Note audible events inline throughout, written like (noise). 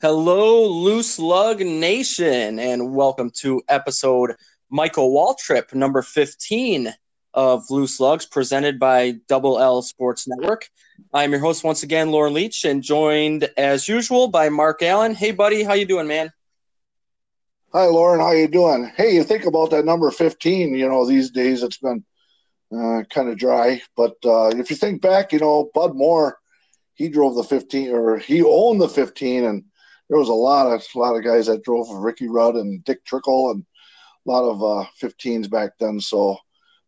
Hello, Loose Lug Nation, and welcome to episode Michael Waltrip, number 15 of Loose Lugs, presented by Double L Sports Network. I'm your host once again, Lauren Leach, and joined as usual by Mark Allen. Hey, buddy, how you doing, man? Hi, Lauren. How you doing? Hey, you think about that number 15, you know, these days it's been uh, kind of dry. But uh, if you think back, you know, Bud Moore, he drove the 15, or he owned the 15, and – there was a lot of a lot of guys that drove Ricky Rudd and Dick Trickle and a lot of uh, 15s back then. So,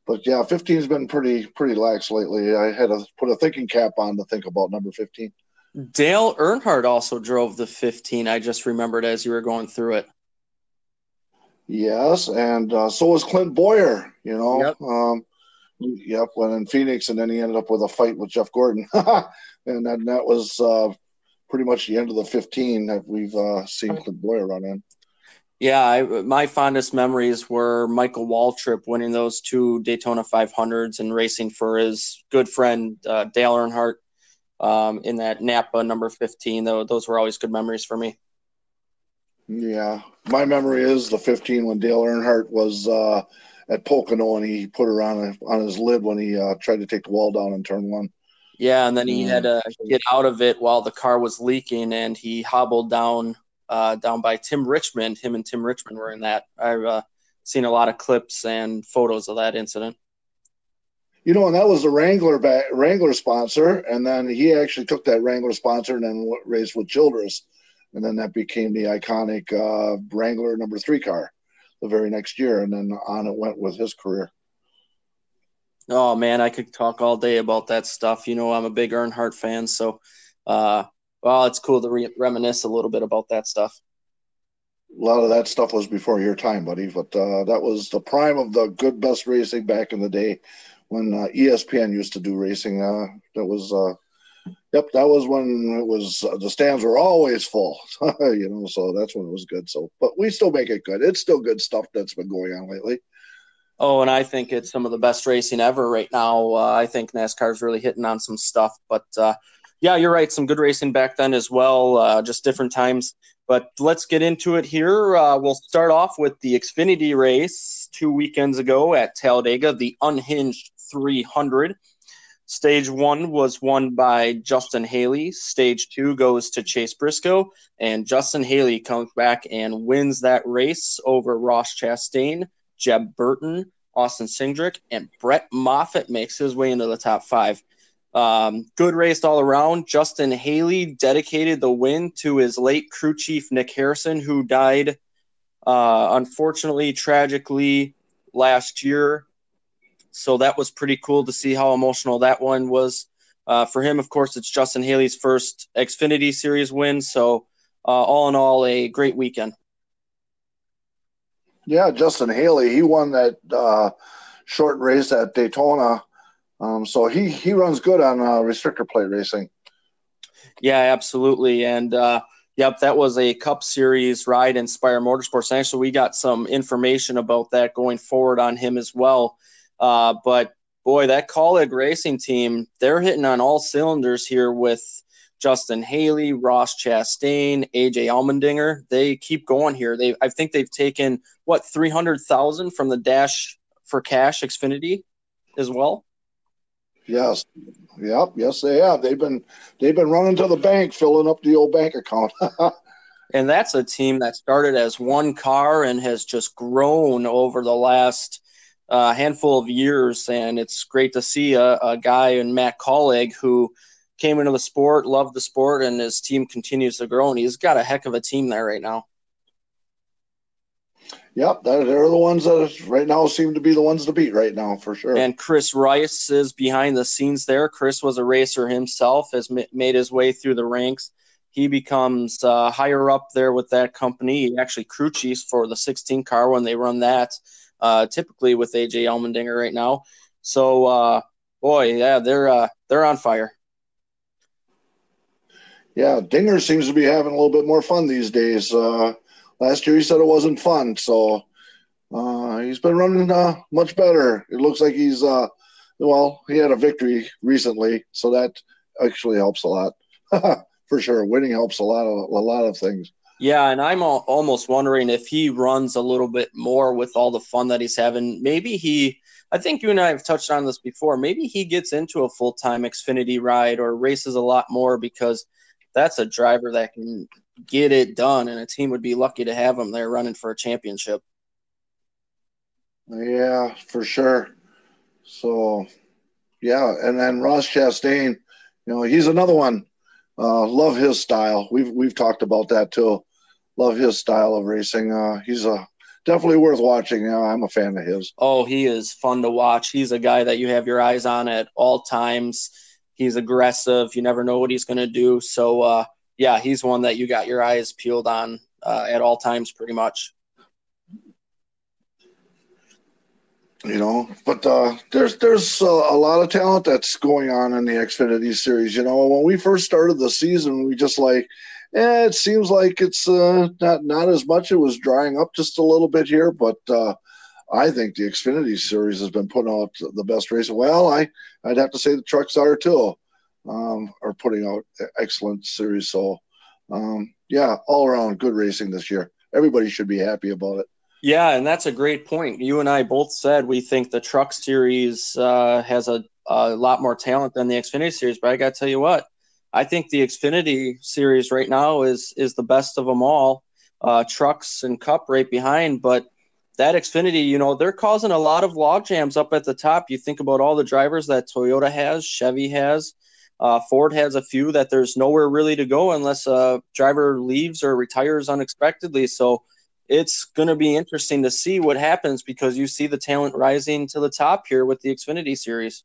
but yeah, 15's been pretty pretty lax lately. I had to put a thinking cap on to think about number 15. Dale Earnhardt also drove the 15. I just remembered as you were going through it. Yes, and uh, so was Clint Bowyer. You know, yep. Um, yep, went in Phoenix, and then he ended up with a fight with Jeff Gordon, (laughs) and then that was uh, pretty much the end of the 15 that we've uh, seen Clint Bowyer run in. Yeah, I, my fondest memories were Michael Waltrip winning those two Daytona 500s and racing for his good friend uh, Dale Earnhardt um, in that Napa number 15. Though those were always good memories for me. Yeah, my memory is the 15 when Dale Earnhardt was uh, at Pocono and he put her on a, on his lid when he uh, tried to take the wall down in turn one. Yeah, and then he had mm. to get out of it while the car was leaking, and he hobbled down uh, down by Tim Richmond. Him and Tim Richmond were in that. I've uh, seen a lot of clips and photos of that incident. You know, and that was the Wrangler back, Wrangler sponsor, and then he actually took that Wrangler sponsor and then raced with Childress, and then that became the iconic uh, Wrangler number three car the very next year, and then on it went with his career. Oh man, I could talk all day about that stuff. You know, I'm a big Earnhardt fan, so uh, well, it's cool to re- reminisce a little bit about that stuff. A lot of that stuff was before your time, buddy, but uh, that was the prime of the good best racing back in the day when uh, ESPN used to do racing. Uh, that was, uh, yep, that was when it was uh, the stands were always full, (laughs) you know. So that's when it was good. So, but we still make it good. It's still good stuff that's been going on lately. Oh, and I think it's some of the best racing ever right now. Uh, I think NASCAR is really hitting on some stuff. But uh, yeah, you're right. Some good racing back then as well, uh, just different times. But let's get into it here. Uh, we'll start off with the Xfinity race two weekends ago at Talladega, the Unhinged 300. Stage one was won by Justin Haley. Stage two goes to Chase Briscoe, and Justin Haley comes back and wins that race over Ross Chastain Jeb Burton, Austin Cindric, and Brett Moffitt makes his way into the top five. Um, good race all around. Justin Haley dedicated the win to his late crew chief, Nick Harrison, who died, uh, unfortunately, tragically last year. So that was pretty cool to see how emotional that one was. Uh, for him, of course, it's Justin Haley's first Xfinity Series win. So, uh, all in all, a great weekend. Yeah, Justin Haley, he won that uh, short race at Daytona. Um, so he he runs good on uh, restrictor plate racing. Yeah, absolutely. And uh, yep, that was a Cup Series ride in Spire Motorsports. Actually, we got some information about that going forward on him as well. Uh, but boy, that Kaulig racing team, they're hitting on all cylinders here with Justin Haley, Ross Chastain, AJ Allmendinger. They keep going here. They I think they've taken what three hundred thousand from the Dash for Cash Xfinity as well. Yes. Yep. Yes, they have. They've been they've been running to the bank, filling up the old bank account. (laughs) and that's a team that started as one car and has just grown over the last uh, handful of years. And it's great to see a, a guy in Matt Kaulig who came into the sport, loved the sport, and his team continues to grow. And he's got a heck of a team there right now. Yep, they're the ones that right now seem to be the ones to beat right now for sure. And Chris Rice is behind the scenes there. Chris was a racer himself, has made his way through the ranks. He becomes uh, higher up there with that company. He actually crew chiefs for the 16 car when they run that, uh, typically with AJ Allmendinger right now. So, uh, boy, yeah, they're uh, they're on fire yeah, Dinger seems to be having a little bit more fun these days. Uh, last year he said it wasn't fun, so uh, he's been running uh, much better. It looks like he's uh, well, he had a victory recently, so that actually helps a lot (laughs) for sure. Winning helps a lot of a lot of things. Yeah, and I'm almost wondering if he runs a little bit more with all the fun that he's having. Maybe he, I think you and I have touched on this before. Maybe he gets into a full time Xfinity ride or races a lot more because that's a driver that can get it done, and a team would be lucky to have him there running for a championship. Yeah, for sure. So, yeah, and then Ross Chastain, you know, he's another one. Uh, love his style. We've we've talked about that too love his style of racing. Uh, he's a definitely worth watching. You know, I'm a fan of his. Oh, he is fun to watch. He's a guy that you have your eyes on at all times. He's aggressive. You never know what he's going to do. So, uh, yeah, he's one that you got your eyes peeled on uh, at all times, pretty much. You know, but uh, there's there's a lot of talent that's going on in the Xfinity series. You know, when we first started the season, we just like yeah, it seems like it's uh, not not as much. It was drying up just a little bit here, but uh, I think the Xfinity Series has been putting out the best race. Well, I I'd have to say the trucks are too, um, are putting out excellent series. So, um, yeah, all around good racing this year. Everybody should be happy about it. Yeah, and that's a great point. You and I both said we think the Truck Series uh, has a, a lot more talent than the Xfinity Series, but I got to tell you what, I think the Xfinity series right now is is the best of them all. Uh, trucks and Cup right behind, but that Xfinity, you know, they're causing a lot of log jams up at the top. You think about all the drivers that Toyota has, Chevy has, uh, Ford has a few that there's nowhere really to go unless a driver leaves or retires unexpectedly. So it's going to be interesting to see what happens because you see the talent rising to the top here with the Xfinity series.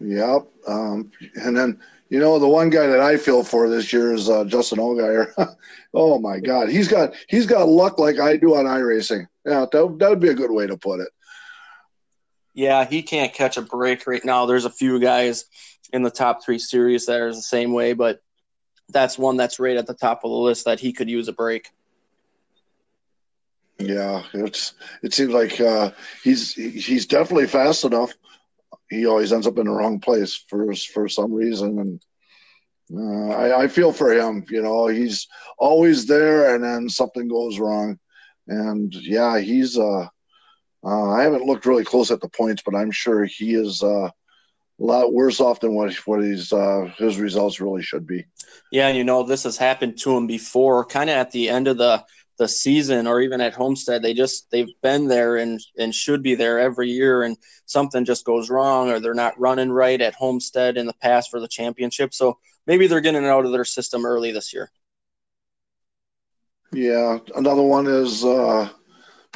Yep. Um, and then you know the one guy that I feel for this year is uh, Justin Allgaier. (laughs) oh my God, he's got he's got luck like I do on iRacing. Yeah, that that would be a good way to put it. Yeah, he can't catch a break right now. There's a few guys in the top three series that are the same way, but that's one that's right at the top of the list that he could use a break. Yeah, it's it seems like uh, he's he's definitely fast enough he always ends up in the wrong place for for some reason, and uh, I, I, feel for him. You know, he's always there, and then something goes wrong, and yeah, he's. Uh, uh, I haven't looked really close at the points, but I'm sure he is uh, a lot worse off than what what he's uh, his results really should be. Yeah, and you know this has happened to him before, kind of at the end of the the season or even at Homestead. They just they've been there and and should be there every year, and something just goes wrong or they're not running right at Homestead in the past for the championship. So maybe they're getting out of their system early this year. Yeah, another one is uh,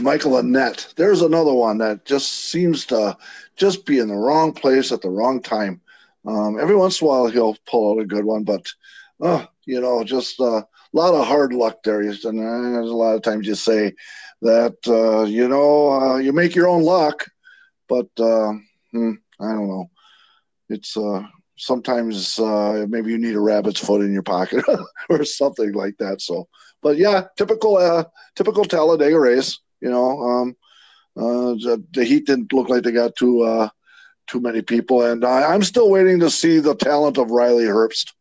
Michael Annett. There's another one that just seems to just be in the wrong place at the wrong time. Um, every once in a while he'll pull out a good one, but uh, you know, just uh, lot of hard luck there. And there's a lot of times you say that uh, you know uh, you make your own luck, but uh, hmm, I don't know. It's uh, sometimes uh, maybe you need a rabbit's foot in your pocket (laughs) or something like that. So, but yeah, typical uh, typical Talladega race. You know, um, the, the, heat didn't look like they got too too many people, and I, am still waiting to see the talent of Riley Herbst.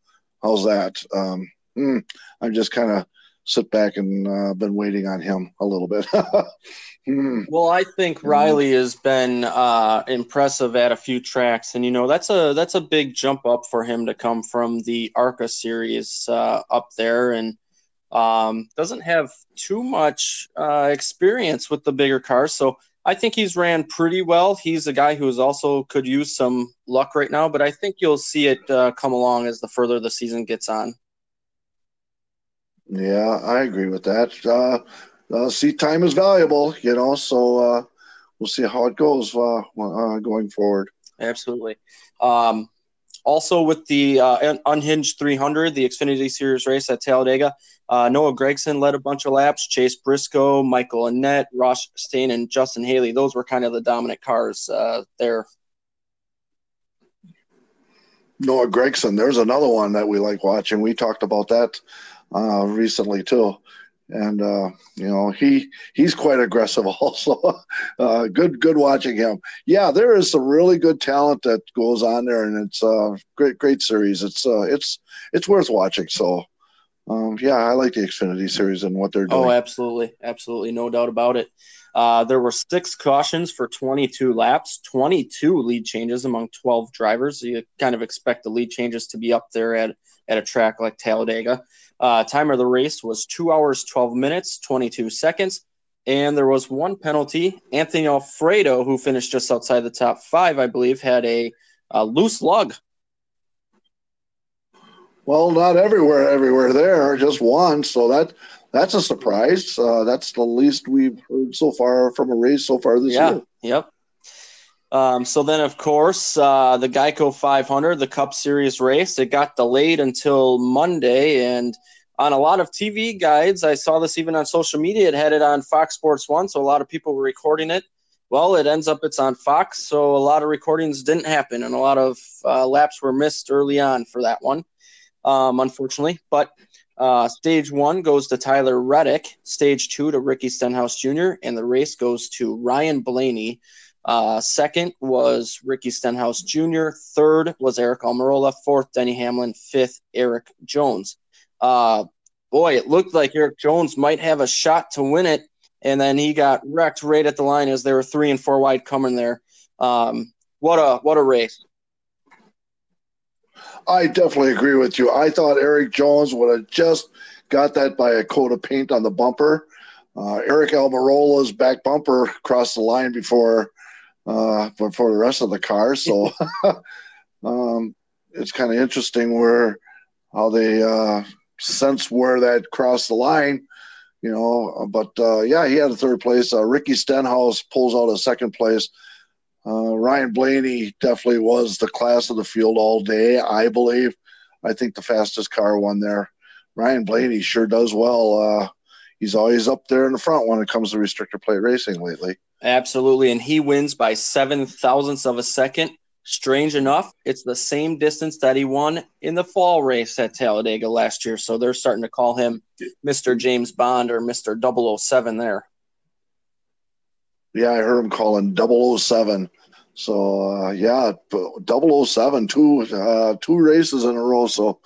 How's that? Um, hmm, I'm just kind of sit back and uh, been waiting on him a little bit. (laughs) hmm. Well, I think Riley has been uh, impressive at a few tracks, and you know that's a that's a big jump up for him to come from the ARCA series uh, up there, and um, doesn't have too much uh, experience with the bigger cars. So I think he's ran pretty well. He's a guy who is also could use some luck right now, but I think you'll see it uh, come along as the further the season gets on. Yeah, I agree with that. Uh, uh, seat time is valuable, you know, so uh, we'll see how it goes uh, uh, going forward. Absolutely. Um, also, with the uh, Unhinged 300, the Xfinity Series race at Talladega, Noah Gragson led a bunch of laps. Chase Briscoe, Michael Annett, Ross Chastain, and Justin Haley. Those were kind of the dominant cars uh, there. Noah Gragson, there's another one that we like watching. We talked about that uh, recently too. and uh, you know he he's quite aggressive (laughs) also. uh, good good watching him. Yeah, there is some really good talent that goes on there, and it's a uh, great great series. It's uh, it's it's worth watching. So um, yeah, I like the Xfinity series and what they're doing. Oh, absolutely, absolutely, no doubt about it. Uh, there were six cautions for 22 laps, 22 lead changes among 12 drivers. You kind of expect the lead changes to be up there at, at a track like Talladega. Uh, time of the race was two hours, 12 minutes, 22 seconds. And there was one penalty. Anthony Alfredo, who finished just outside the top five, I believe, had a, a loose lug. Well, not everywhere, everywhere there, just one. So that that's a surprise. Uh, that's the least we've heard so far from a race so far this yeah, year. Yep. Um, so then, of course, uh, the Geico 500, the Cup Series race, it got delayed until Monday. And on a lot of TV guides, I saw this even on social media, it had it on Fox Sports One. So a lot of people were recording it. Well, it ends up it's on Fox. So a lot of recordings didn't happen, and a lot of uh, laps were missed early on for that one, um, unfortunately. But uh, stage one goes to Tyler Reddick, stage two to Ricky Stenhouse Jr., and the race goes to Ryan Blaney uh, second was Ricky Stenhouse Jr. Third was Aric Almirola. Fourth, Denny Hamlin. Fifth, Erik Jones. Uh, boy, it looked like Erik Jones might have a shot to win it, and then he got wrecked right at the line as there were three and four wide coming there. Um, what a what a race! I definitely agree with you. I thought Erik Jones would have just got that by a coat of paint on the bumper. Uh, Aric Almirola's back bumper crossed the line before uh, for, for the rest of the car. So (laughs) um, it's kind of interesting where how they uh, sense where that crossed the line, you know. But uh, yeah, he had a third place. Uh, Ricky Stenhouse pulls out a second place. Uh, Ryan Blaney definitely was the class of the field all day, I believe. I think the fastest car won there. Ryan Blaney sure does well. Uh, he's always up there in the front when it comes to restrictor plate racing lately. Absolutely. And he wins by seven thousandths of a second. Strange enough, it's the same distance that he won in the fall race at Talladega last year. So they're starting to call him Mr. James Bond or Mr. 007 there. Yeah, I heard him calling 007. So uh, yeah, 007, two uh, two races in a row. So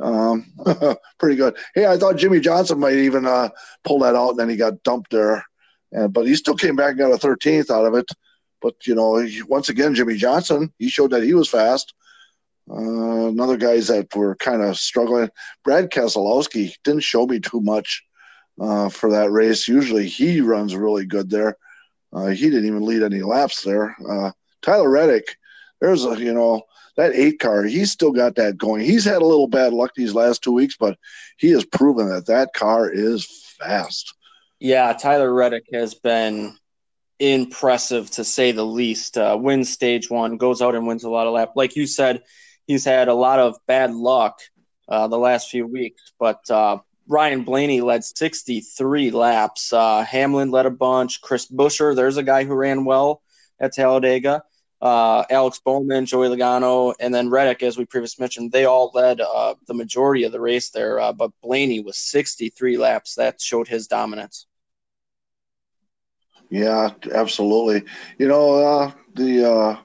um, (laughs) pretty good. Hey, I thought Jimmie Johnson might even uh, pull that out, and then he got dumped there and, but he still came back and got a 13th out of it. But, you know, once again, Jimmie Johnson, he showed that he was fast. Uh, another guys that were kind of struggling. Brad Keselowski didn't show me too much uh, for that race. Usually he runs really good there. Uh, he didn't even lead any laps there. Uh, Tyler Reddick, there's a, you know, that eight car, he's still got that going. He's had a little bad luck these last two weeks, but he has proven that that car is fast. Yeah, Tyler Reddick has been impressive to say the least. Uh, wins stage one, goes out and wins a lot of laps. Like you said, he's had a lot of bad luck uh, the last few weeks, but uh, Ryan Blaney led 63 laps. Uh, Hamlin led a bunch. Chris Buescher, there's a guy who ran well at Talladega. Uh, Alex Bowman, Joey Logano, and then Reddick, as we previously mentioned, they all led uh, the majority of the race there. but Blaney was 63 laps. That showed his dominance. Yeah, absolutely. You know, uh, the uh,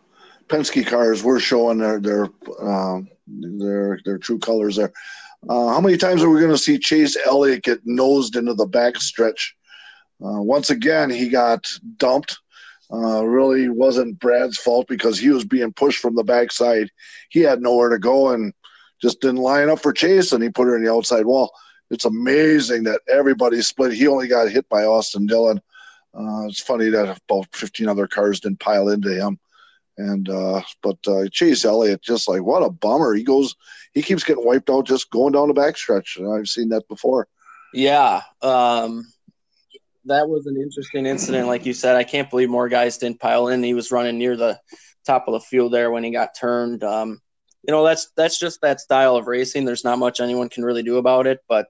Penske cars were showing their their um, their their true colors there. Uh, how many times are we going to see Chase Elliott get nosed into the back stretch? Uh, once again, he got dumped. Uh, really wasn't Brad's fault because he was being pushed from the backside. He had nowhere to go and just didn't line up for Chase, and he put her in the outside wall. It's amazing that everybody split. He only got hit by Austin Dillon. Uh, it's funny that about 15 other cars didn't pile into him. And uh, but uh, Chase Elliott, just like what a bummer. He goes, he keeps getting wiped out just going down the backstretch. I've seen that before. Yeah, um, that was an interesting incident. Like you said, I can't believe more guys didn't pile in. He was running near the top of the field there when he got turned. Um, you know, that's that's just that style of racing. There's not much anyone can really do about it, but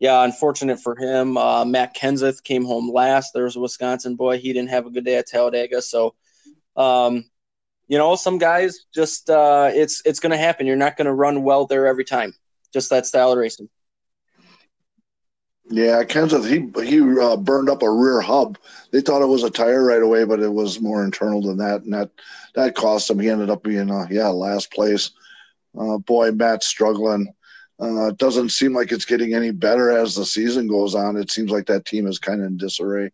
yeah, unfortunate for him. Uh, Matt Kenseth came home last. There's a Wisconsin boy. He didn't have a good day at Talladega. So, um, you know, some guys just uh, it's it's going to happen. You're not going to run well there every time. Just that style of racing. Yeah, Kenseth, he he uh, burned up a rear hub. They thought it was a tire right away, but it was more internal than that, and that that cost him. He ended up being uh, yeah last place. Uh, boy, Matt's struggling. Uh, it doesn't seem like it's getting any better as the season goes on. It seems like that team is kind of in disarray.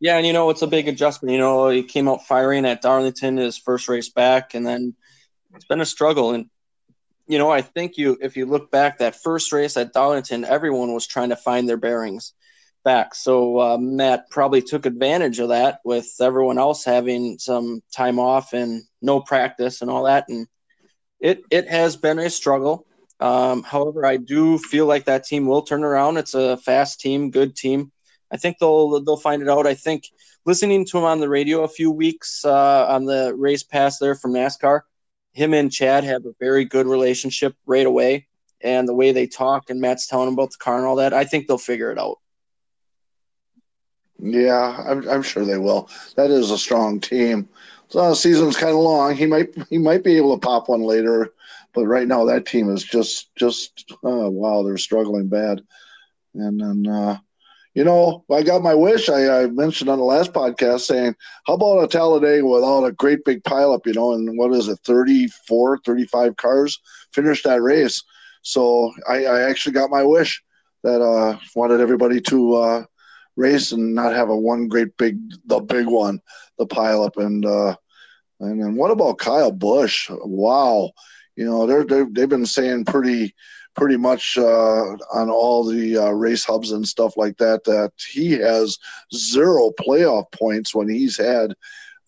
Yeah, and you know it's a big adjustment. You know, he came out firing at Darlington his first race back, and then it's been a struggle. And you know, I think you if you look back that first race at Darlington, everyone was trying to find their bearings back. So uh, Matt probably took advantage of that with everyone else having some time off and no practice and all that, and it it has been a struggle. Um, however, I do feel like that team will turn around. It's a fast team, good team. I think they'll they'll find it out. I think listening to him on the radio a few weeks uh, on the race pass there from NASCAR, him and Chad have a very good relationship right away, and the way they talk and Matt's telling him about the car and all that, I think they'll figure it out. Yeah, I'm, I'm sure they will. That is a strong team. So the season's kind of long. He might he might be able to pop one later, but right now that team is just just uh, wow, they're struggling bad. And then uh, you know, I got my wish. I, I, mentioned on the last podcast saying, how about a Talladega without a great big pileup, you know, and what is it, 34, 35 cars finish that race. So I, I actually got my wish that uh, wanted everybody to uh, race and not have a one great big, the big one, the pileup. And, uh, and then what about Kyle Busch? Wow. You know, they're, they're, they've been saying pretty – pretty much uh, on all the uh, race hubs and stuff like that that he has zero playoff points when he's had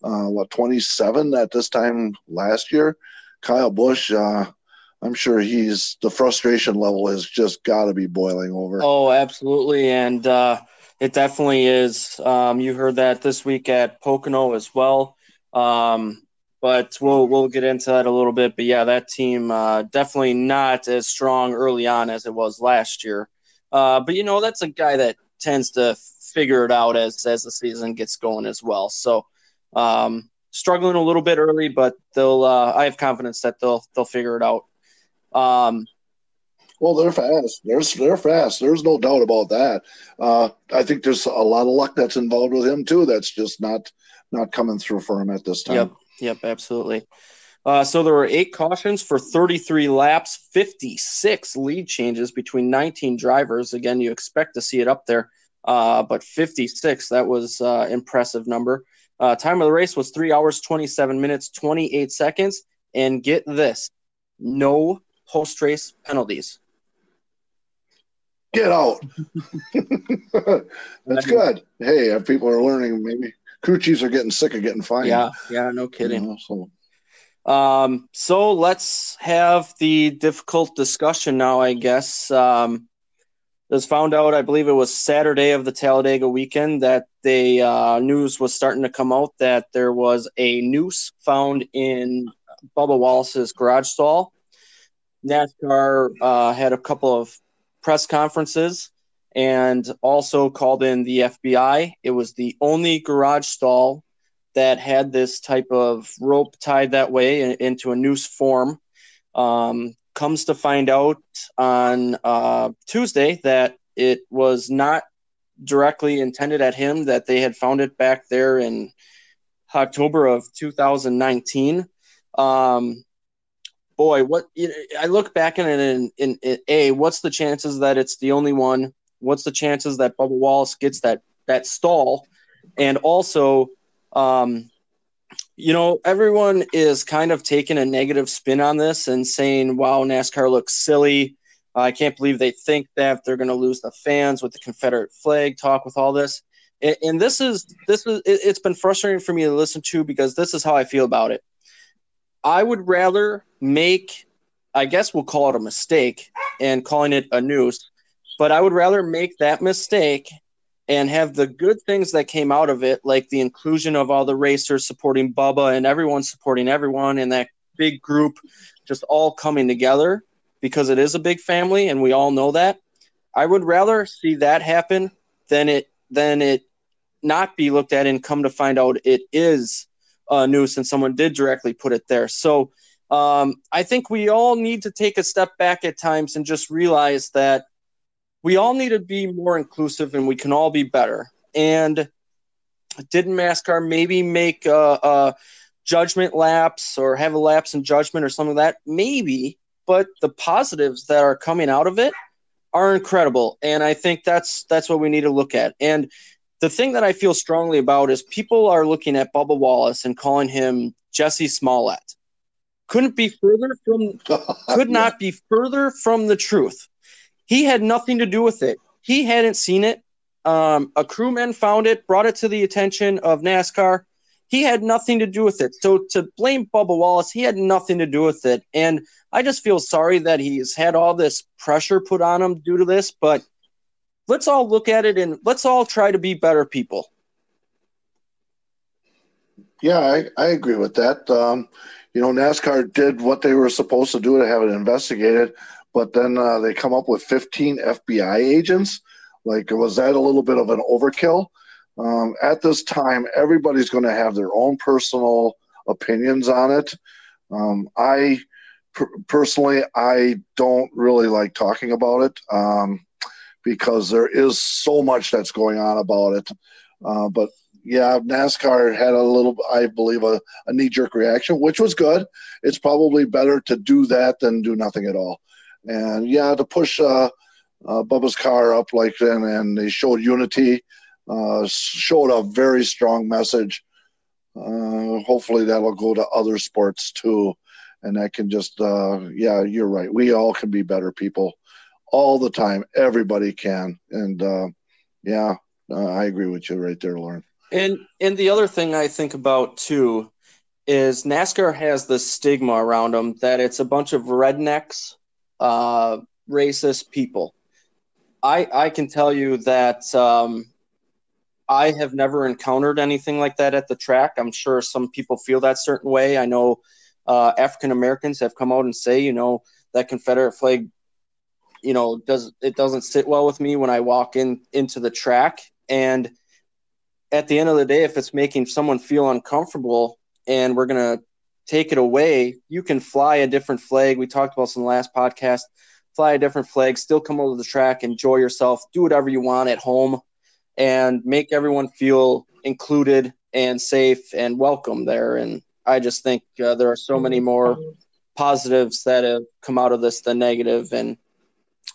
uh, what 27 at this time last year. Kyle Busch, uh, I'm sure he's the frustration level has just got to be boiling over. Oh, absolutely, and uh, it definitely is. Um, you heard that this week at Pocono as well. Um, but we'll we'll get into that a little bit. But yeah, that team uh, definitely not as strong early on as it was last year. Uh, but you know, that's a guy that tends to figure it out as as the season gets going as well. So um, struggling a little bit early, but they'll. Uh, I have confidence that they'll they'll figure it out. Um, well, they're fast. They're they're fast. There's no doubt about that. Uh, I think there's a lot of luck that's involved with him too. That's just not not coming through for him at this time. Yep. Yep, absolutely. Uh, so there were eight cautions for 33 laps, 56 lead changes between 19 drivers. Again, you expect to see it up there, uh, but 56, that was uh, impressive number. Uh, time of the race was three hours, 27 minutes, 28 seconds. And get this no post race penalties. Get out. (laughs) That's good. Hey, people are learning, maybe crew chiefs are getting sick of getting fined. Yeah, yeah, no kidding. You know, so. Um, so let's have the difficult discussion now. I guess um, it was found out. I believe it was Saturday of the Talladega weekend that the uh, news was starting to come out that there was a noose found in Bubba Wallace's garage stall. NASCAR uh, had a couple of press conferences and also called in the FBI. It was the only garage stall that had this type of rope tied that way into a noose form. Um, comes to find out on uh, Tuesday that it was not directly intended at him, that they had found it back there in October of 2019. Um, boy, what I look back in it in, in, a what's the chances that it's the only one what's the chances that Bubba Wallace gets that that stall? And also, um, you know, everyone is kind of taking a negative spin on this and saying, "Wow, NASCAR looks silly." I can't believe they think that they're going to lose the fans with the Confederate flag talk with all this. And, this is this is it, it's been frustrating for me to listen to because this is how I feel about it. I would rather make, I guess we'll call it a mistake, and calling it a noose but I would rather make that mistake and have the good things that came out of it, like the inclusion of all the racers supporting Bubba and everyone supporting everyone, and that big group just all coming together because it is a big family, and we all know that. I would rather see that happen than it than it not be looked at and come to find out it is a noose and someone did directly put it there. So um, I think we all need to take a step back at times and just realize that we all need to be more inclusive and we can all be better. And didn't NASCAR maybe make a, a judgment lapse or have a lapse in judgment or something like that? Maybe, but the positives that are coming out of it are incredible. And I think that's that's what we need to look at. And the thing that I feel strongly about is people are looking at Bubba Wallace and calling him Jesse Smollett. Couldn't be further from (laughs) could not be further from the truth. He had nothing to do with it. He hadn't seen it. Um, a crewman found it, brought it to the attention of NASCAR. He had nothing to do with it. So to blame Bubba Wallace, he had nothing to do with it. And I just feel sorry that he's had all this pressure put on him due to this. But let's all look at it and let's all try to be better people. Yeah, I, I agree with that. Um, you know, NASCAR did what they were supposed to do to have it investigated but then uh, they come up with 15 FBI agents. Like, was that a little bit of an overkill? Um, at this time, everybody's going to have their own personal opinions on it. Um, I per- personally, I don't really like talking about it um, because there is so much that's going on about it. Uh, but yeah, NASCAR had a little, I believe, a, a knee jerk reaction, which was good. It's probably better to do that than do nothing at all. And yeah, to push uh, uh, Bubba's car up like then, and they showed unity, uh, showed a very strong message. Uh, hopefully, that'll go to other sports too, and that can just, uh, yeah, you're right. We all can be better people all the time. Everybody can, and uh, yeah, I agree with you right there, Lauren. And and the other thing I think about too is NASCAR has the stigma around them that it's a bunch of rednecks uh, racist people. I I can tell you that um, I have never encountered anything like that at the track. I'm sure some people feel that certain way. I know uh, African Americans have come out and say, you know, that Confederate flag, you know, does it doesn't sit well with me when I walk in into the track. And at the end of the day, if it's making someone feel uncomfortable, and we're gonna take it away, you can fly a different flag. We talked about this in the last podcast. Fly a different flag, still come over the track, enjoy yourself, do whatever you want at home, and make everyone feel included and safe and welcome there. And I just think uh, there are so many more positives that have come out of this than negative, and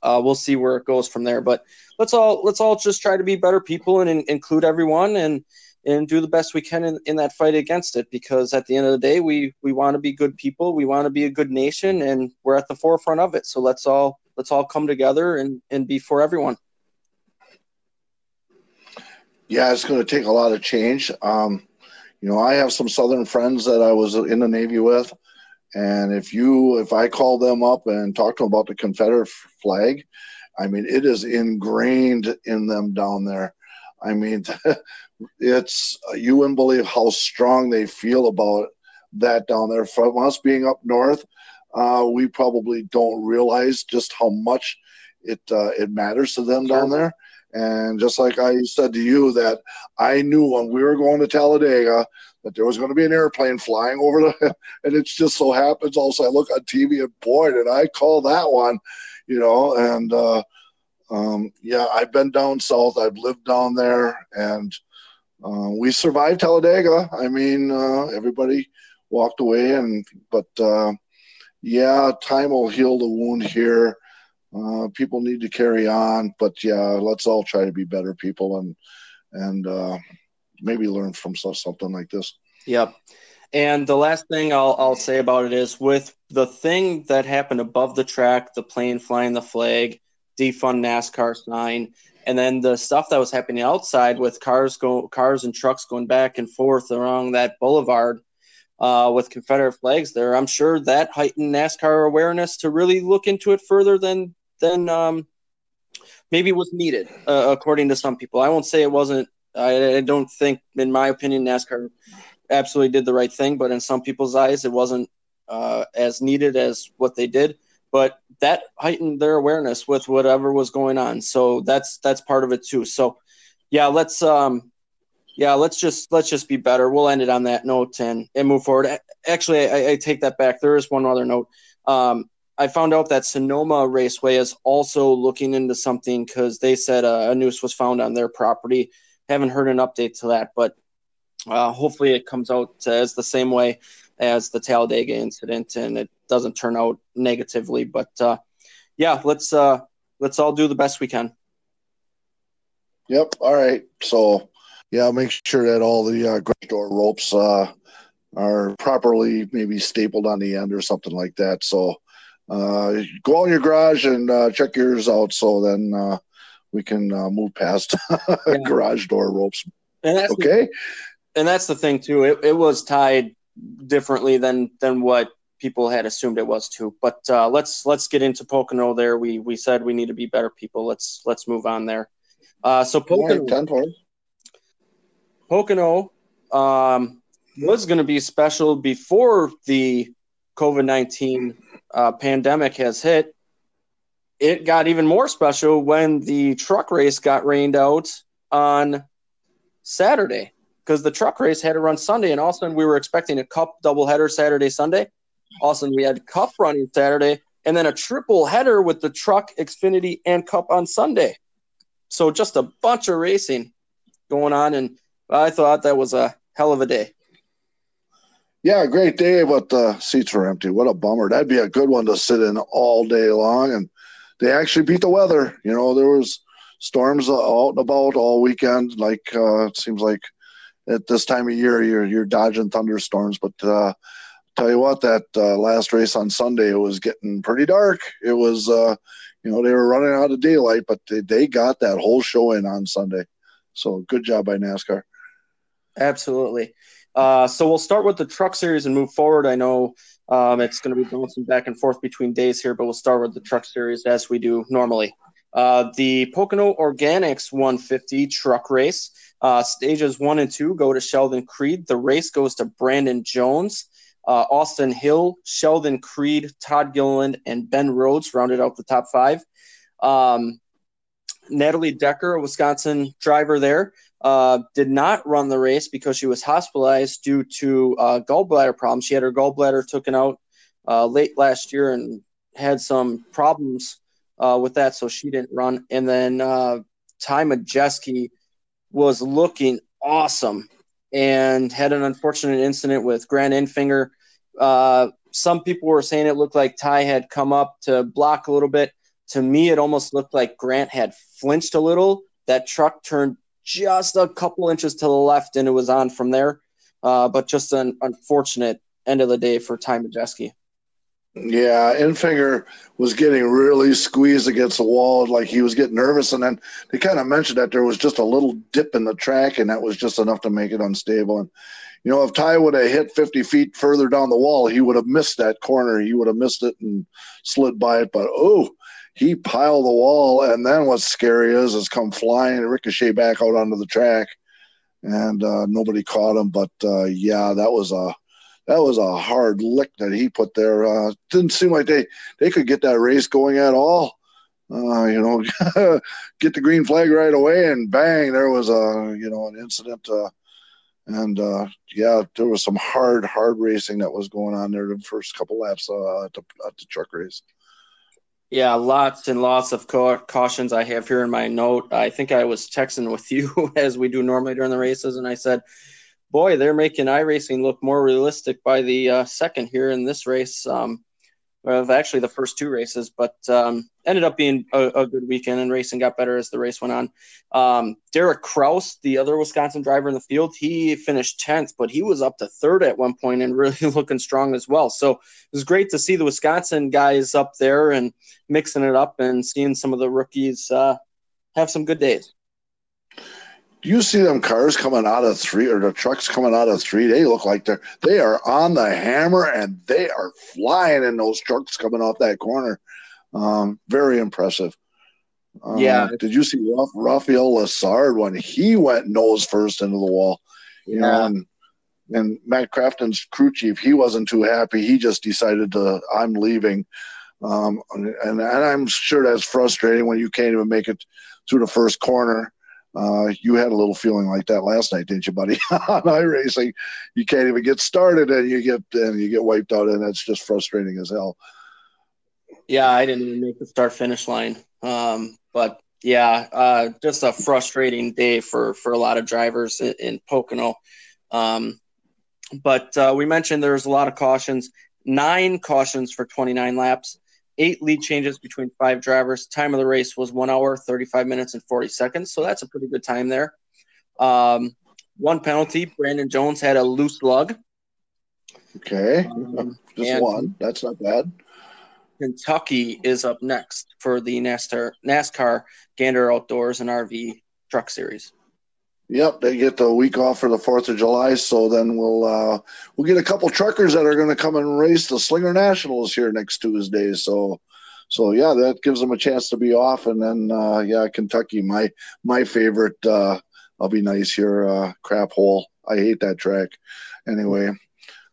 uh, we'll see where it goes from there. But let's all let's all just try to be better people and in, include everyone and and do the best we can in, in that fight against it because at the end of the day we we want to be good people we want to be a good nation and we're at the forefront of it. So let's all let's all come together and and be for everyone. Yeah it's going to take a lot of change. Um you know i have some southern friends that i was in the navy with and if you if i call them up and talk to them about the confederate flag i mean it is ingrained in them down there i mean (laughs) it's you wouldn't believe how strong they feel about that down there. From us being up north, uh, we probably don't realize just how much it uh, it matters to them down there. And just like I said to you, that I knew when we were going to Talladega that there was going to be an airplane flying over the, (laughs) and it just so happens also I look on TV and boy did I call that one, you know, and uh, um, yeah, I've been down south, I've lived down there, and uh, we survived Talladega. I mean, uh, everybody walked away, and but uh, yeah, time will heal the wound here. Uh, people need to carry on, but yeah, let's all try to be better people and and uh, maybe learn from something like this. Yep. And the last thing I'll, I'll say about it is with the thing that happened above the track, the plane flying the flag, defund NASCAR sign, and then the stuff that was happening outside with cars go cars and trucks going back and forth along that boulevard uh, with Confederate flags there. I'm sure that heightened NASCAR awareness to really look into it further than than um, maybe was needed, uh, according to some people. I won't say it wasn't. I, I don't think, in my opinion, NASCAR absolutely did the right thing, but in some people's eyes, it wasn't uh, as needed as what they did but that heightened their awareness with whatever was going on. So that's that's part of it too. So yeah, let's um yeah, let's just let's just be better. We'll end it on that note and and move forward. Actually, I, I take that back. There is one other note. Um, I found out that Sonoma Raceway is also looking into something because they said a, a, noose was found on their property. Haven't heard an update to that, but uh, hopefully it comes out as the same way as the Talladega incident and it doesn't turn out negatively. But uh, yeah, let's uh, let's all do the best we can. Yep. All right. So yeah, make sure that all the uh, garage door ropes uh, are properly maybe stapled on the end or something like that. So uh, go out in your garage and uh, check yours out. So then uh, we can uh, move past (laughs) yeah. garage door ropes. And okay. The, and that's the thing too. It, it was tied differently than than what people had assumed it was too. But uh, let's let's get into Pocono. There, we we said we need to be better people. Let's let's move on there. Uh, so Pocono, Pocono um, was going to be special before the COVID nineteen uh, pandemic has hit. It got even more special when the truck race got rained out on Saturday because the truck race had to run Sunday, and all of a sudden we were expecting a cup doubleheader Saturday Sunday. All of a sudden we had cup running Saturday, and then a triple header with the truck, Xfinity, and cup on Sunday. So just a bunch of racing going on, and I thought that was a hell of a day. Yeah, great day, but the seats were empty. What a bummer. That'd be a good one to sit in all day long. And they actually beat the weather. You know, there was storms out and about all weekend. Like uh, it seems like at this time of year, you're you're dodging thunderstorms. But uh, tell you what, that uh, last race on Sunday, it was getting pretty dark. It was, uh, you know, they were running out of daylight, but they, they got that whole show in on Sunday. So good job by NASCAR. Absolutely. Uh, so we'll start with the truck series and move forward. I know um, it's going to be bouncing back and forth between days here, but we'll start with the truck series as we do normally. Uh, the Pocono Organics 150 truck race, uh, stages one and two go to Sheldon Creed. The race goes to Brandon Jones. Uh, Austin Hill, Sheldon Creed, Todd Gilliland, and Ben Rhodes rounded out the top five. Um, Natalie Decker, a Wisconsin driver there, uh, did not run the race because she was hospitalized due to uh, gallbladder problems. She had her gallbladder taken out uh, late last year and had some problems uh, with that, so she didn't run. And then uh, Ty Majeski was looking awesome and had an unfortunate incident with Grant Enfinger. Uh, some people were saying it looked like Ty had come up to block a little bit. To me, it almost looked like Grant had flinched a little. That truck turned just a couple inches to the left, and it was on from there. Uh, but just an unfortunate end of the day for Ty Majeski. Yeah, Enfinger was getting really squeezed against the wall, like he was getting nervous. And then they kind of mentioned that there was just a little dip in the track, and that was just enough to make it unstable. And you know, if Ty would have hit 50 feet further down the wall, he would have missed that corner. He would have missed it and slid by it. But oh, he piled the wall, and then what's scary is is come flying and ricochet back out onto the track, and uh, nobody caught him. But uh, yeah, that was a that was a hard lick that he put there. Uh, didn't seem like they they could get that race going at all. Uh, you know, (laughs) get the green flag right away, and bang, there was a you know an incident. Uh, and uh, yeah, there was some hard, hard racing that was going on there the first couple laps uh, at, the, at the truck race. Yeah, lots and lots of cautions I have here in my note. I think I was texting with (laughs) you as we do normally during the races, and I said, "Boy, they're making iRacing look more realistic by the uh, second here in this race." Um, actually the first two races, but um, ended up being a, a, good weekend and racing got better as the race went on. Um, Derek Kraus, the other Wisconsin driver in the field, he finished 10th, but he was up to third at one point and (laughs) really looking strong as well. So it was great to see the Wisconsin guys up there and mixing it up and seeing some of the rookies uh, have some good days you see them cars coming out of three or the trucks coming out of three, they look like they're they are on the hammer and they are flying in those trucks coming off that corner. Um, very impressive. Uh, yeah. Did you see Raphael Lessard when he went nose first into the wall? You yeah. know, and, and Matt Crafton's crew chief, he wasn't too happy. He just decided to, I'm leaving. Um, and, and I'm sure that's frustrating when you can't even make it through the first corner. Uh, you had a little feeling like that last night, didn't you, buddy? (laughs) On iRacing, you can't even get started, and you get and you get wiped out, and that's just frustrating as hell. Yeah, I didn't even make the start finish line. Um, but yeah, uh, just a frustrating day for for a lot of drivers in, in Pocono. Um, but uh, we mentioned there's a lot of cautions, nine cautions for 29 laps, eight lead changes between five drivers. Time of the race was one hour, 35 minutes, and 40 seconds. So that's a pretty good time there. Um, one penalty. Brandon Jones had a loose lug. Okay, um, just one. That's not bad. Kentucky is up next for the NASCAR NASCAR Gander Outdoors and RV Truck Series. Yep, they get the week off for the Fourth of July, so then we'll uh, we'll get a couple truckers that are going to come and race the Slinger Nationals here next Tuesday. So, so yeah, that gives them a chance to be off, and then uh, yeah, Kentucky, my my favorite. Uh, I'll be nice here, uh, crap hole. I hate that track. Anyway,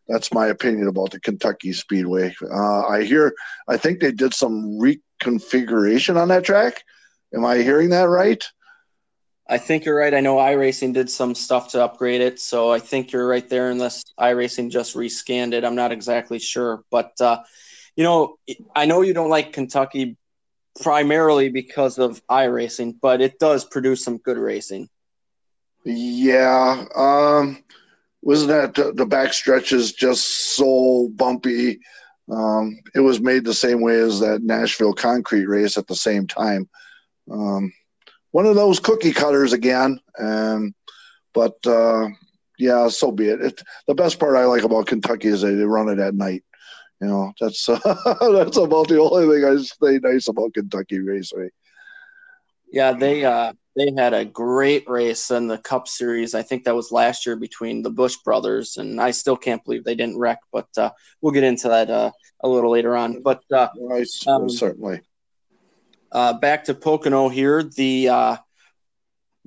that's my opinion about the Kentucky Speedway. Uh, I hear, I think they did some reconfiguration on that track. Am I hearing that right? I think you're right. I know iRacing did some stuff to upgrade it, so I think you're right there. Unless iRacing just rescanned it, I'm not exactly sure. But uh, you know, I know you don't like Kentucky primarily because of iRacing, but it does produce some good racing. Yeah, um, wasn't that the, the back stretch is just so bumpy? Um, it was made the same way as that Nashville concrete race at the same time. Um, one of those cookie cutters again. And but uh, yeah, so be it. it. The best part I like about Kentucky is they run it at night. You know, that's uh, (laughs) that's about the only thing I say nice about Kentucky Raceway. Yeah, they uh, they had a great race in the Cup Series. I think that was last year between the Busch brothers, and I still can't believe they didn't wreck. But uh, we'll get into that uh, a little later on. But uh, um, certainly uh, back to Pocono here. The uh,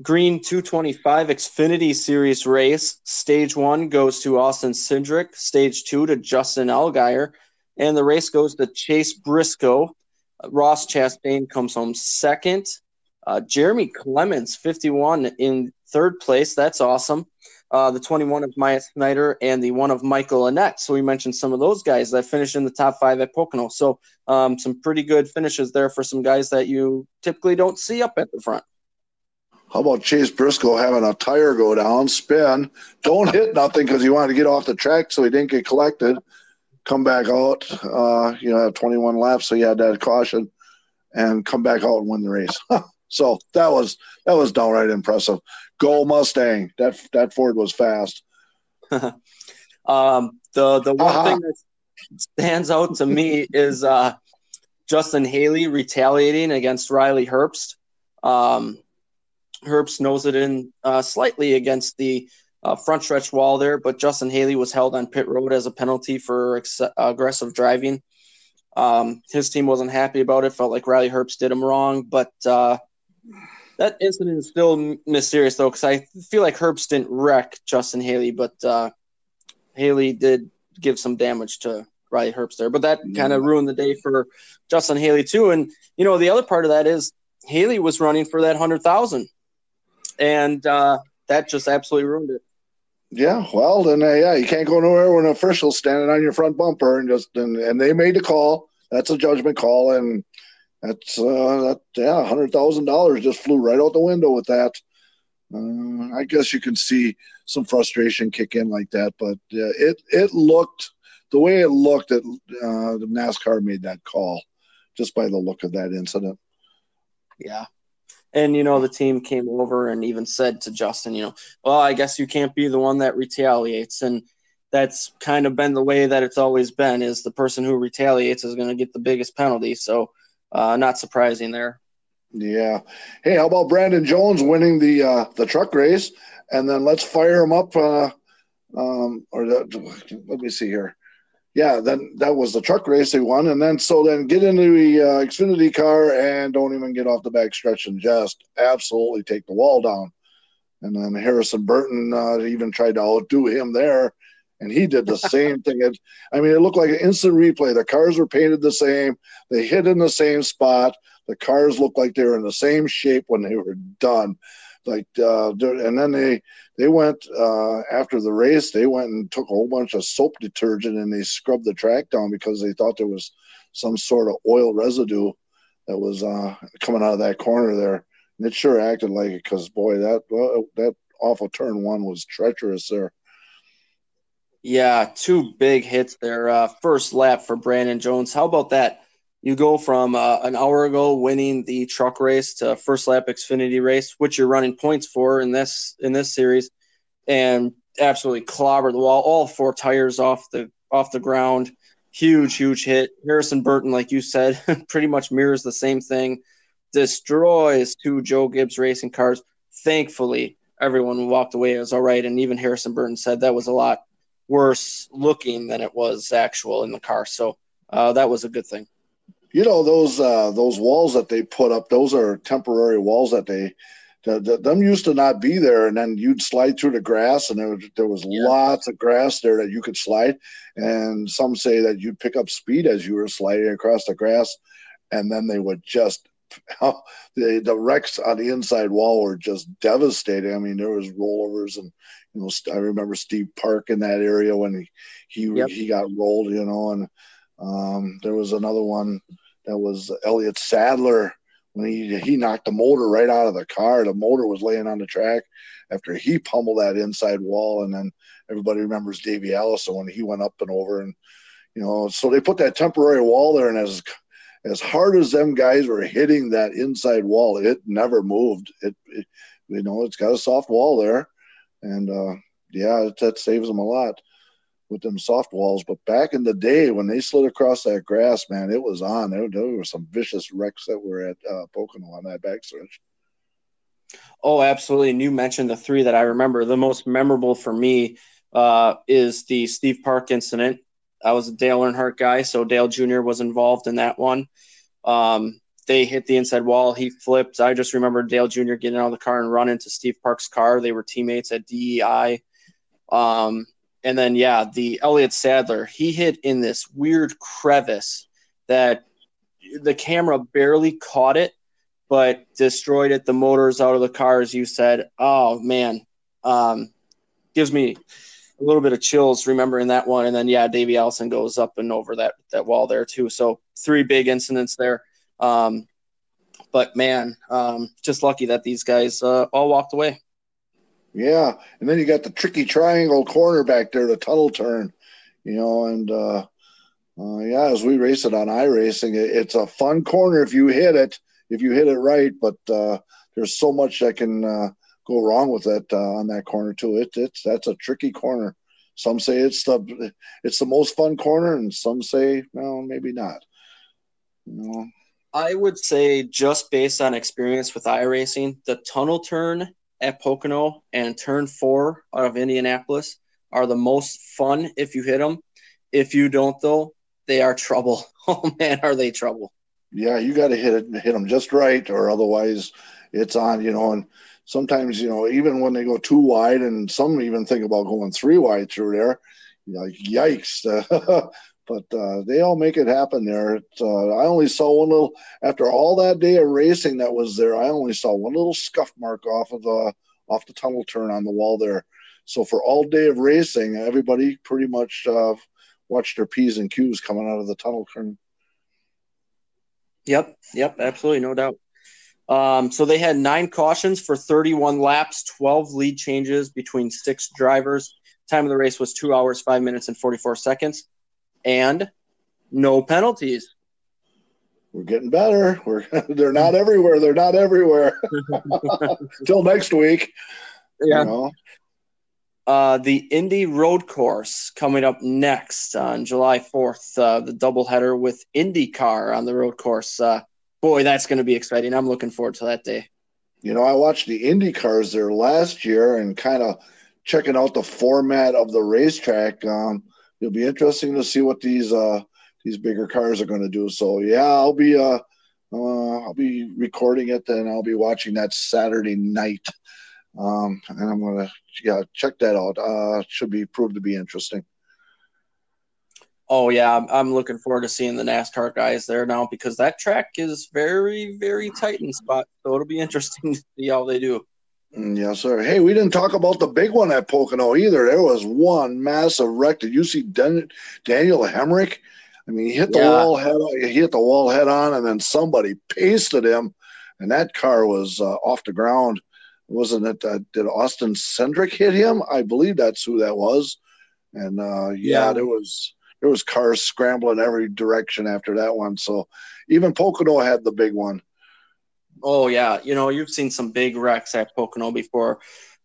Green 225 Xfinity Series race. Stage one goes to Austin Cindric. Stage two to Justin Allgaier. And the race goes to Chase Briscoe. Ross Chastain comes home second. Uh, Jeremy Clements, 51 in third place. That's awesome uh, the 21 of Myatt Snider, and the one of Michael Annett. So we mentioned some of those guys that finished in the top five at Pocono. So um, some pretty good finishes there for some guys that you typically don't see up at the front. How about Chase Briscoe having a tire go down, spin, don't hit nothing because he wanted to get off the track so he didn't get collected, come back out, uh, you know, 21 laps, so he had that caution, and come back out and win the race. (laughs) so that was that was downright impressive. Go Mustang. That that Ford was fast. (laughs) um, the the one uh-huh. thing that stands out to me is uh, Justin Haley retaliating against Riley Herbst. Um, Herbst knows it in uh, slightly against the uh, front stretch wall there, but Justin Haley was held on pit road as a penalty for ex- aggressive driving. Um, his team wasn't happy about it. Felt like Riley Herbst did him wrong, but uh, that incident is still mysterious though, because I feel like Herbst didn't wreck Justin Haley, but uh, Haley did give some damage to Riley Herbst there. But that kind of ruined the day for Justin Haley too. And you know, the other part of that is Haley was running for that hundred thousand, and uh, that just absolutely ruined it. Yeah, well, then uh, yeah, you can't go nowhere when an official's standing on your front bumper and just and, and they made the call. That's a judgment call, and that's uh, that yeah, hundred thousand dollars just flew right out the window with that. Uh, I guess you can see some frustration kick in like that, but uh, it it looked the way it looked that uh, NASCAR made that call just by the look of that incident. Yeah. And you know the team came over and even said to Justin, you know, well, I guess you can't be the one that retaliates, and that's kind of been the way that it's always been. Is the person who retaliates is going to get the biggest penalty. So uh, not surprising there. Yeah. Hey, how about Brandon Jones winning the uh, the truck race, and then let's fire him up. Uh, um, or the, let me see here. Yeah, then that was the truck race they won, and then so then get into the uh, Xfinity car and don't even get off the back stretch and just absolutely take the wall down. And then Harrison Burton uh, even tried to outdo him there, and he did the same thing. It, I mean, it looked like an instant replay. The cars were painted the same. They hit in the same spot. The cars looked like they were in the same shape when they were done. Like, uh, and then they they went uh, after the race. They went and took a whole bunch of soap detergent and they scrubbed the track down because they thought there was some sort of oil residue that was uh, coming out of that corner there. And it sure acted like it because boy, that well, that awful turn one was treacherous there. Yeah, two big hits there. Uh, first lap for Brandon Jones. How about that? You go from uh, an hour ago winning the truck race to first lap Xfinity race, which you're running points for in this in this series, and absolutely clobber the wall. All four tires off the off the ground. Huge, huge hit. Harrison Burton, like you said, (laughs) pretty much mirrors the same thing. Destroys two Joe Gibbs racing cars. Thankfully, everyone walked away. It was all right. And even Harrison Burton said that was a lot worse looking than it was actual in the car. So uh, that was a good thing. You know those uh, those walls that they put up; those are temporary walls that they the, the, them used to not be there, and then you'd slide through the grass, and there was, there was yeah. lots of grass there that you could slide. And some say that you'd pick up speed as you were sliding across the grass, and then they would just (laughs) the the wrecks on the inside wall were just devastating. I mean, there was rollovers, and you know, I remember Steve Park in that area when he he yep. he got rolled, you know, and um, there was another one that was Elliott Sadler when he he knocked the motor right out of the car. The motor was laying on the track after he pummeled that inside wall, and then everybody remembers Davey Allison when he went up and over, and you know, so they put that temporary wall there, and as as hard as them guys were hitting that inside wall, it never moved. It, it you know, it's got a soft wall there, and uh, yeah, that saves them a lot with them soft walls. But back in the day when they slid across that grass, man, it was on. There, there were some vicious wrecks that were at uh, Pocono on that backstretch. Oh, absolutely. And you mentioned the three that I remember. The most memorable for me uh, is the Steve Park incident. I was a Dale Earnhardt guy, so Dale Jr. was involved in that one. Um, they hit the inside wall. He flipped. I just remember Dale Jr. getting out of the car and running to Steve Park's car. They were teammates at DEI. Um, and then, yeah, the Elliott Sadler, he hit in this weird crevice that the camera barely caught it, but destroyed it. The motors out of the car, as you said. Oh, man. Um, gives me a little bit of chills remembering that one. And then, yeah, Davey Allison goes up and over that, that wall there, too. So, three big incidents there. Um, but man, um, just lucky that these guys uh, all walked away. Yeah, and then you got the tricky triangle corner back there, the tunnel turn, you know, and uh, uh, yeah, as we race it on iRacing, it, it's a fun corner if you hit it, if you hit it right. But uh, there's so much that can uh, go wrong with it uh, on that corner too. It, it's that's a tricky corner. Some say it's the it's the most fun corner, and some say well maybe not. You know. I would say just based on experience with iRacing, the tunnel turn at Pocono and turn four out of Indianapolis are the most fun if you hit them. If you don't, though, they are trouble. (laughs) Oh man, are they trouble? Yeah, you got to hit it, hit them just right, or otherwise it's on. You know, and sometimes you know even when they go too wide, and some even think about going three wide through there. Know, yikes! But uh, they all make it happen there. Uh, I only saw one little after all that day of racing that was there. I only saw one little scuff mark off of the off the tunnel turn on the wall there. So for all day of racing, everybody pretty much uh, watched their p's and q's coming out of the tunnel turn. Yep, yep, absolutely, no doubt. Um, so they had nine cautions for 31 laps, 12 lead changes between six drivers. Time of the race was two hours, five minutes, and 44 seconds and no penalties. We're getting better. We're (laughs) they're not everywhere. They're not everywhere. (laughs) Till next week. Yeah. You know? Uh, the Indy Road Course coming up next on July 4th, uh, the doubleheader with IndyCar on the road course. Uh, boy, that's going to be exciting. I'm looking forward to that day. You know, I watched the Indy cars there last year and kind of checking out the format of the racetrack. Um, it'll be interesting to see what these uh, these bigger cars are going to do. So yeah, I'll be uh, uh, I'll be recording it and I'll be watching that Saturday night. Um, and I'm gonna yeah check that out. Uh, should be proved to be interesting. Oh yeah, I'm, I'm looking forward to seeing the NASCAR guys there now because that track is very very tight in spot. So it'll be interesting (laughs) to see how they do. Mm, yes, sir. Hey, we didn't talk about the big one at Pocono either. There was one massive wreck. Did you see Den- Daniel Hemric I mean, he hit the yeah. wall head. He hit the wall head on, and then somebody pasted him, and that car was uh, off the ground. Wasn't it? Uh, did Austin Cindric hit him? I believe that's who that was. And uh, yeah, yeah, there was there was cars scrambling every direction after that one. So even Pocono had the big one. Oh yeah, you know you've seen some big wrecks at Pocono before,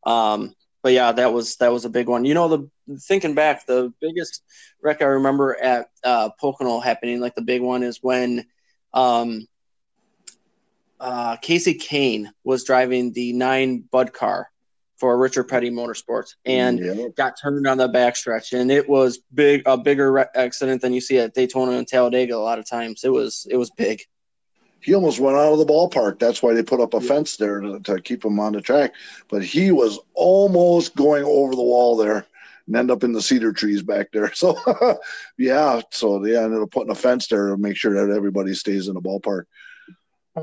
um, but yeah, that was that was a big one. You know, the thinking back, the biggest wreck I remember at uh, Pocono happening, like the big one, is when um, uh, Kasey Kahne was driving the nine Bud car for Richard Petty Motorsports and yeah. got turned on the backstretch, and it was big a bigger accident than you see at Daytona and Talladega a lot of times. It was it was big. He almost went out of the ballpark. That's why they put up a yeah. fence there to, to keep him on the track. But he was almost going over the wall there and end up in the cedar trees back there. (laughs) So, yeah, so they ended up putting a fence there to make sure that everybody stays in the ballpark.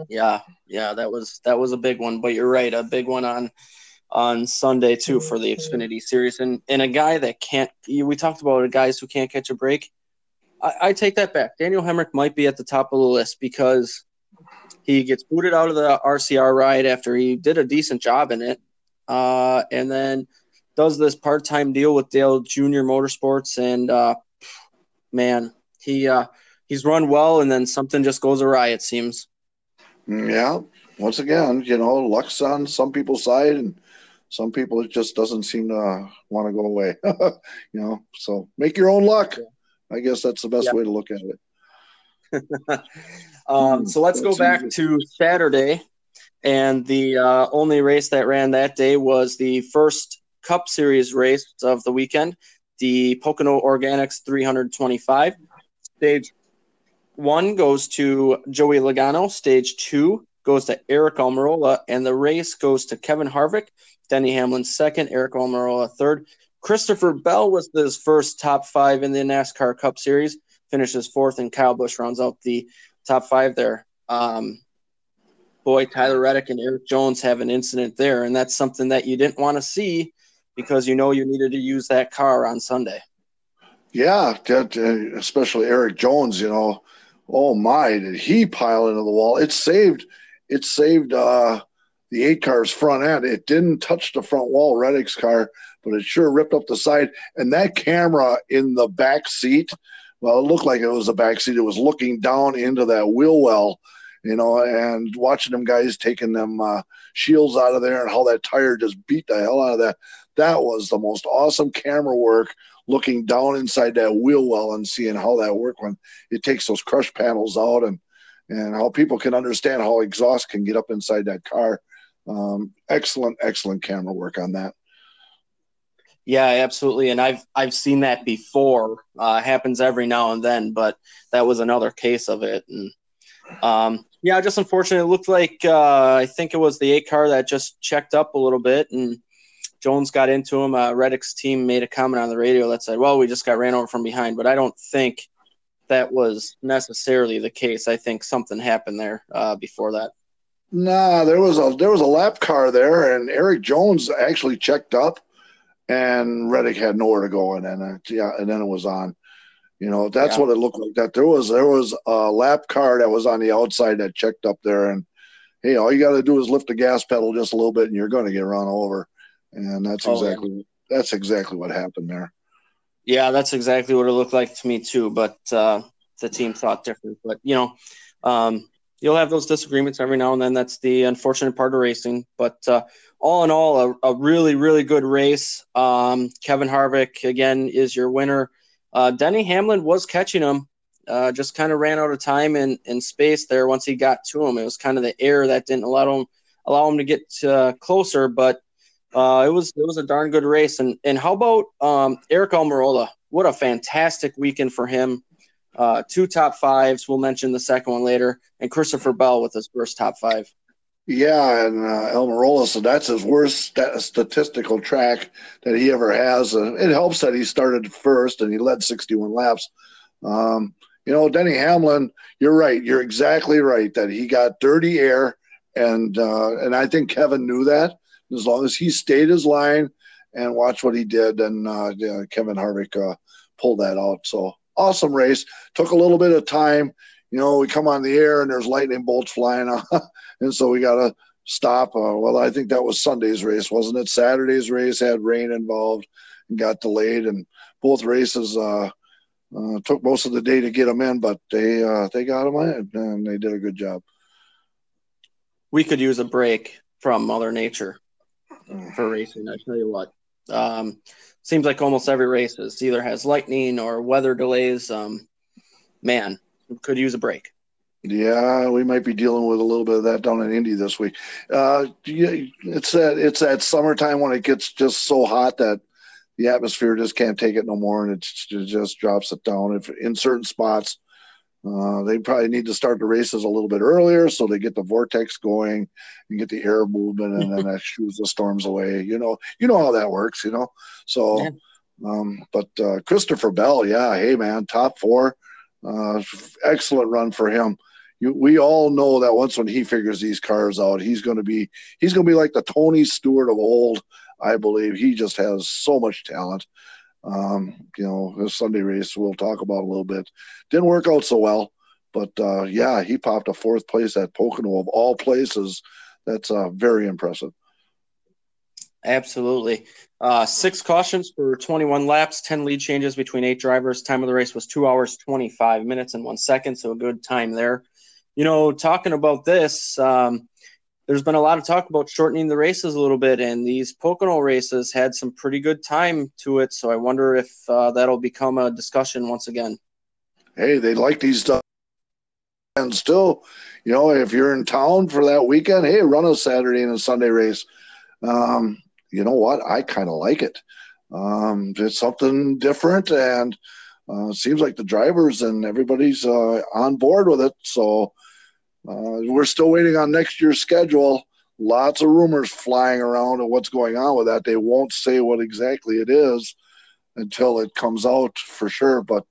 Yeah, yeah, that was that was a big one. But you're right, a big one on on Sunday too for the Xfinity Series, and and a guy that can't. We talked about guys who can't catch a break. I, I take that back. Daniel Hemric might be at the top of the list because he gets booted out of the RCR ride after he did a decent job in it, uh, and then does this part-time deal with Dale Junior Motorsports, and uh, man, he uh, he's run well, and then something just goes awry. It seems. Mm, yeah. Once again, you know, luck's on some people's side, and some people it just doesn't seem to want to go away. (laughs) you know, so make your own luck. I guess that's the best yeah. way to look at it. (laughs) um, so let's go back to Saturday, and the uh, only race that ran that day was the first Cup Series race of the weekend, the Pocono Organics 325. Stage one goes to Joey Logano. Stage two goes to Aric Almirola, and the race goes to Kevin Harvick, Denny Hamlin second, Aric Almirola third. Christopher Bell was his first top five in the NASCAR Cup Series, finishes fourth, and Kyle Busch rounds out the top five there. Um, boy, Tyler Reddick and Erik Jones have an incident there, and that's something that you didn't want to see because you know you needed to use that car on Sunday. Yeah, that, uh, especially Erik Jones. You know, oh my, did he pile into the wall? It saved, it saved uh, the eight car's front end. It didn't touch the front wall, Reddick's car, but it sure ripped up the side. And that camera in the back seat, well, it looked like it was a back seat. It was looking down into that wheel well, you know, and watching them guys taking them uh, shields out of there and how that tire just beat the hell out of that. That was the most awesome camera work looking down inside that wheel well and seeing how that worked when it takes those crush panels out and and how people can understand how exhaust can get up inside that car um, excellent, excellent camera work on that. Yeah, absolutely, and I've I've seen that before. Uh, happens every now and then, but that was another case of it. And um, yeah, just unfortunate. It looked like uh, I think it was the eight car that just checked up a little bit, and Jones got into him. Uh, Reddick's team made a comment on the radio that said, "Well, we just got ran over from behind," but I don't think that was necessarily the case. I think something happened there uh, before that. Nah, there was a there was a lap car there, and Erik Jones actually checked up, and Reddick had nowhere to go, and then uh, yeah, and then it was on. You know, that's yeah. what it looked like. That there was there was a lap car that was on the outside that checked up there, and hey, all you got to do is lift the gas pedal just a little bit, and you're going to get run over, and that's oh, exactly yeah. that's exactly what happened there. Yeah, that's exactly what it looked like to me too. But uh, the team thought different. But you know, um, you'll have those disagreements every now and then. That's the unfortunate part of racing. But uh, all in all, a, a, really, really good race. Um, Kevin Harvick, again, is your winner. Uh, Denny Hamlin was catching him, uh, just kind of ran out of time and, and space there once he got to him. It was kind of the air that didn't allow him allow him to get uh, closer, but uh, it was it was a darn good race. And and how about um, Aric Almirola? What a fantastic weekend for him uh, two top fives. We'll mention the second one later, and Christopher Bell with his first top five. Yeah, and uh, Almirola, so that's his worst st- statistical track that he ever has. It helps that he started first and he led 61 laps. Um, you know, Denny Hamlin, you're right. You're exactly right that he got dirty air, and uh, and I think Kevin knew that. As long as he stayed his line and watched what he did, and uh, yeah, Kevin Harvick uh, pulled that out. So awesome race. Took a little bit of time. You know, we come on the air and there's lightning bolts flying off, (laughs) and so we got to stop. Uh, well, I think that was Sunday's race, wasn't it? Saturday's race had rain involved and got delayed, and both races uh, uh, took most of the day to get them in, but they uh, they got them in and they did a good job. We could use a break from Mother Nature for racing. I tell you what, um, seems like almost every race is either has lightning or weather delays. Um, man, could use a break. Yeah, we might be dealing with a little bit of that down in Indy this week. Uh, it's that it's that summertime when it gets just so hot that the atmosphere just can't take it no more, and it just drops it down. If in certain spots, uh, they probably need to start the races a little bit earlier so they get the vortex going and get the air movement, and then that shoos the storms away. You know, you know how that works. You know, so. Yeah. Um, but uh, Christopher Bell, yeah, hey man, top four, uh, excellent run for him you, we all know that once when he figures these cars out, he's going to be he's going to be like the Tony Stewart of old. I believe he just has so much talent. Um, you know, his Sunday race we'll talk about a little bit. Didn't work out so well, but uh, yeah, he popped a fourth place at Pocono of all places. That's uh, very impressive. Absolutely. Uh, six cautions for 21 laps, 10 lead changes between eight drivers. Time of the race was two hours, 25 minutes, and one second. So a good time there you know, talking about this, um, there's been a lot of talk about shortening the races a little bit, and these Pocono races had some pretty good time to it. So I wonder if uh, that'll become a discussion once again. Hey, they like these stuff. And still, you know, if you're in town for that weekend, hey, run a Saturday and a Sunday race. Um, you know what? I kind of like it. Um, it's something different, and uh, seems like the drivers and everybody's uh, on board with it. So uh, we're still waiting on next year's schedule. Lots of rumors flying around of what's going on with that. They won't say what exactly it is until it comes out for sure. But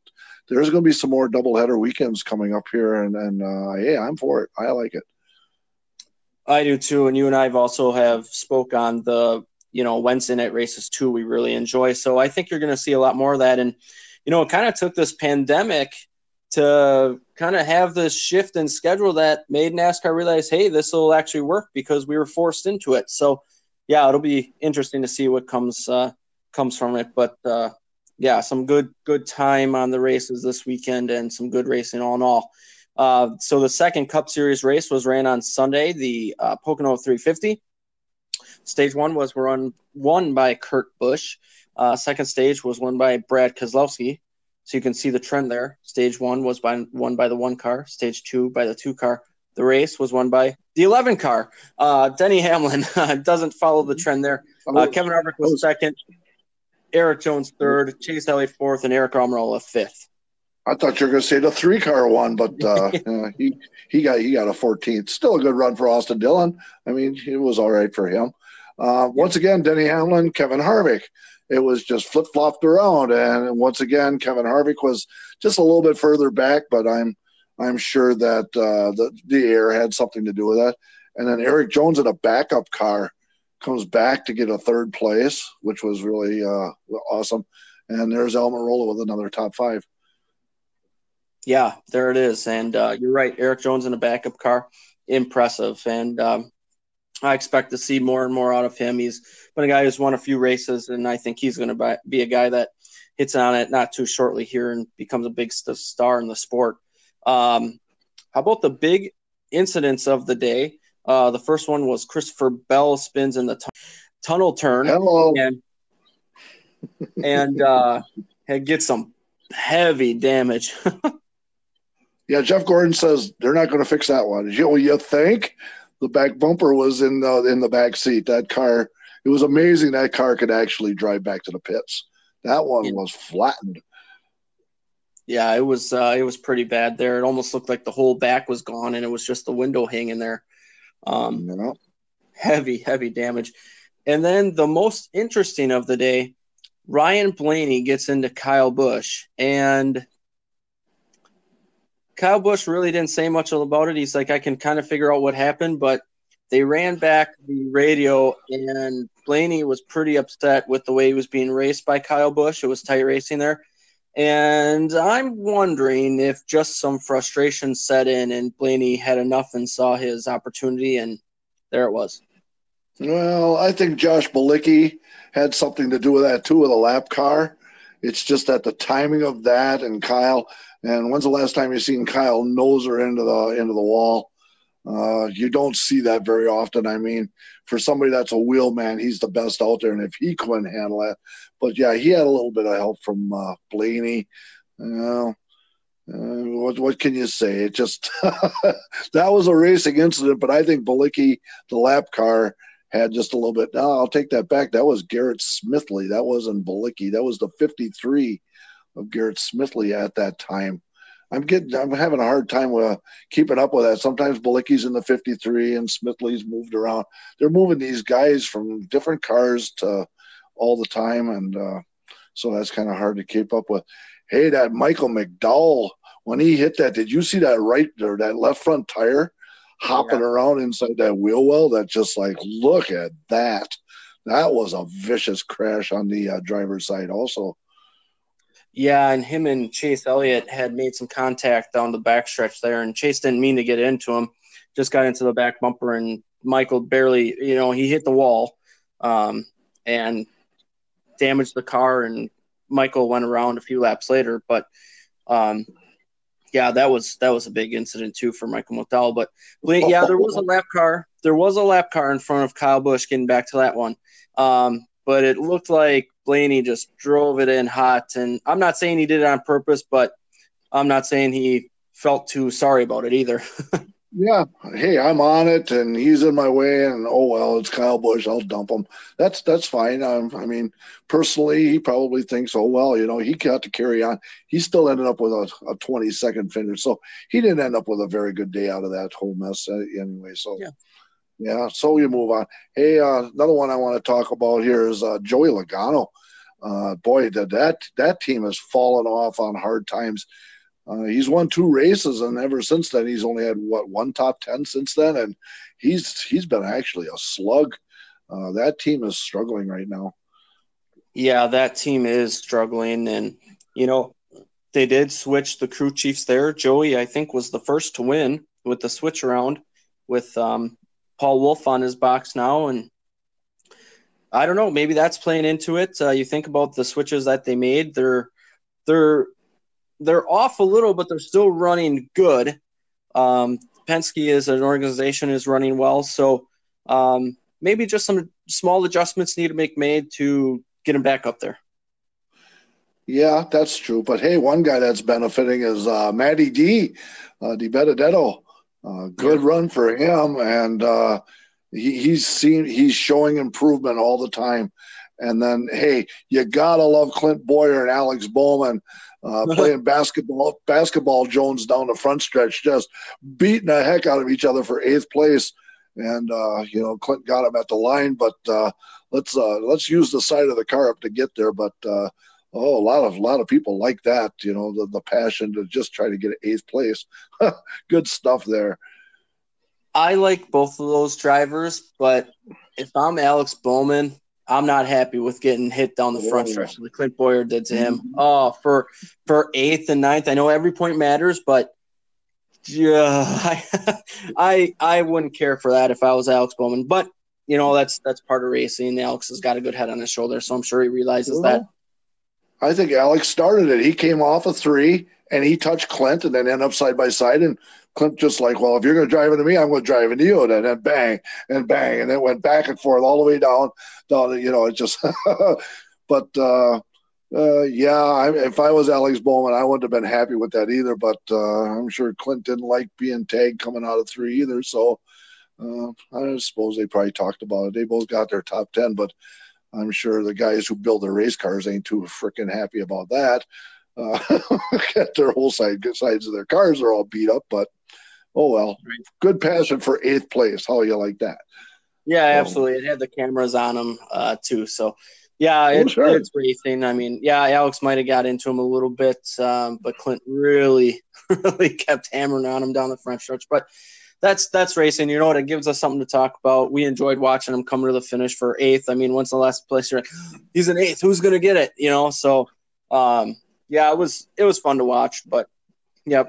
there's going to be some more doubleheader weekends coming up here, and and uh, hey, I'm for it. I like it. I do too, and you and I have also have spoke on the you know Wednesday night races too. We really enjoy, so I think you're going to see a lot more of that. And you know, it kind of took this pandemic to kind of have this shift in schedule that made NASCAR realize, hey, this will actually work because we were forced into it. So, yeah, it'll be interesting to see what comes uh, comes from it. But uh, yeah, some good good time on the races this weekend and some good racing all in all. Uh, so the second Cup Series race was ran on Sunday, the uh, Pocono 350. Stage one was run won by Kurt Busch. Uh, second stage was won by Brad Keselowski. So you can see the trend there. Stage one was by won by the one car. Stage two by the two car. The race was won by the 11 car. Uh, Denny Hamlin (laughs) doesn't follow the trend there. Uh, Kevin Harvick was second. Erik Jones third. Chase Elliott fourth, and Aric Almirola fifth. I thought you were going to say the three car one, but uh, (laughs) uh, he he got he got a 14th. Still a good run for Austin Dillon. I mean, it was all right for him. Uh, once again, Denny Hamlin, Kevin Harvick it was just flip flopped around. And once again, Kevin Harvick was just a little bit further back, but I'm I'm sure that uh, the the air had something to do with that. And then Erik Jones in a backup car comes back to get a third place, which was really uh, awesome. And there's Almirola with another top five. Yeah, there it is. And uh, you're right, Erik Jones in a backup car, impressive. And um, I expect to see more and more out of him. He's been a guy who's won a few races, and I think he's going to be a guy that hits on it not too shortly here and becomes a big star in the sport. Um, how about the big incidents of the day? Uh, the first one was Christopher Bell spins in the t- tunnel turn. Hello. And, and uh, gets some heavy damage. (laughs) yeah, Jeff Gordon says they're not going to fix that one. You, you think? The back bumper was in the in the back seat. That car, it was amazing that car could actually drive back to the pits. That one yeah. was flattened. Yeah, it was uh, it was pretty bad there. It almost looked like the whole back was gone, and it was just the window hanging there. Um, you know? heavy, heavy damage. And then the most interesting of the day, Ryan Blaney gets into Kyle Busch, and Kyle Busch really didn't say much about it. He's like, I can kind of figure out what happened, but they ran back the radio, and Blaney was pretty upset with the way he was being raced by Kyle Busch. It was tight racing there. And I'm wondering if just some frustration set in and Blaney had enough and saw his opportunity, and there it was. Well, I think Josh Bilicki had something to do with that too, with a lap car. It's just that the timing of that and Kyle. And when's the last time you've seen Kyle nose her into the into the wall? Uh, you don't see that very often. I mean, for somebody that's a wheel man, he's the best out there. And if he couldn't handle it, but yeah, he had a little bit of help from uh, Blaney. Uh, what what can you say? It just (laughs) that was a racing incident, but I think Bilicki, the lap car, had just a little bit. No, I'll take that back. That was Garrett Smithley. That wasn't Bilicki. That was the 53 of Garrett Smithley at that time. I'm getting, I'm having a hard time with uh, keeping up with that. Sometimes Bilicki's in the 53 and Smithley's moved around. They're moving these guys from different cars to all the time, and uh, so that's kind of hard to keep up with. Hey, that Michael McDowell when he hit that, did you see that right or that left front tire hopping yeah. around inside that wheel well? That just like, look at that. That was a vicious crash on the uh, driver's side, also. Yeah, and him and Chase Elliott had made some contact down the backstretch there, and Chase didn't mean to get into him, just got into the back bumper, and Michael barely, you know, he hit the wall, um, and damaged the car, and Michael went around a few laps later, but um, yeah, that was that was a big incident too for Michael McDowell. But yeah, there was a lap car. There was a lap car in front of Kyle Busch. Getting back to that one, um, but it looked like Blaney just drove it in hot. And I'm not saying he did it on purpose, but I'm not saying he felt too sorry about it either. (laughs) yeah. Hey, I'm on it and he's in my way and oh well, it's Kyle Busch. I'll dump him. That's that's fine. Um, I mean, personally, he probably thinks, oh well, you know, he got to carry on. He still ended up with a, a 20 second finish, so he didn't end up with a very good day out of that whole mess uh, anyway. So yeah. Yeah, so we move on. Hey, uh, another one I want to talk about here is uh, Joey Logano. Uh, boy, that that that team has fallen off on hard times. Uh, he's won two races, and ever since then, he's only had what one top ten since then, and he's he's been actually a slug. Uh, that team is struggling right now. Yeah, that team is struggling, and you know they did switch the crew chiefs there. Joey, I think, was the first to win with the switch around with um, Paul Wolfe on his box now, and I don't know. Maybe that's playing into it. Uh, you think about the switches that they made; they're they're they're off a little, but they're still running good. Um, Penske as an organization is running well, so um, maybe just some small adjustments need to make made to get him back up there. Yeah, that's true. But hey, one guy that's benefiting is uh, Matty D, uh, DiBenedetto. Uh, good run for him, and uh, he, he's seen he's showing improvement all the time. And then, hey, you gotta love Clint Bowyer and Alex Bowman uh, (laughs) playing basketball. Basketball Jones down the front stretch, just beating the heck out of each other for eighth place. And uh, you know, Clint got him at the line, but uh, let's uh, let's use the side of the car up to get there. But uh, oh, a lot of a lot of people like that. You know, the, the passion to just try to get eighth place. (laughs) Good stuff there. I like both of those drivers, but if I'm Alex Bowman, I'm not happy with getting hit down the front stretch like Clint Bowyer did to him. Mm-hmm. Oh, for for eighth and ninth. I know every point matters, but yeah, (laughs) I, I I wouldn't care for that if I was Alex Bowman. But you know, that's that's part of racing. Alex has got a good head on his shoulder, so I'm sure he realizes that. I think Alex started it. He came off a three and he touched Clint and then end up side by side. And Clint just like, well, if you're going to drive into me, I'm going to drive into you. And then bang and bang. And it went back and forth all the way down, down, you know, it just, (laughs) but, uh, uh, yeah, I, if I was Alex Bowman, I wouldn't have been happy with that either. But uh, I'm sure Clint didn't like being tagged coming out of three either. So uh, I suppose they probably talked about it. They both got their top 10, but I'm sure the guys who build their race cars ain't too freaking happy about that. Uh, (laughs) their whole side sides of their cars are all beat up, but oh well. Good passion for eighth place. How you like that? Yeah, absolutely. it had the cameras on them uh, too, so yeah, oh, it, sure. it's racing. I mean, yeah, Alex might have got into him a little bit, um, but Clint really, (laughs) really kept hammering on him down the front stretch. But that's that's racing. You know what? It gives us something to talk about. We enjoyed watching him come to the finish for eighth. I mean, once the last place you're, (gasps) he's an eighth. Who's gonna get it? You know, so um, yeah, it was it was fun to watch. But yep.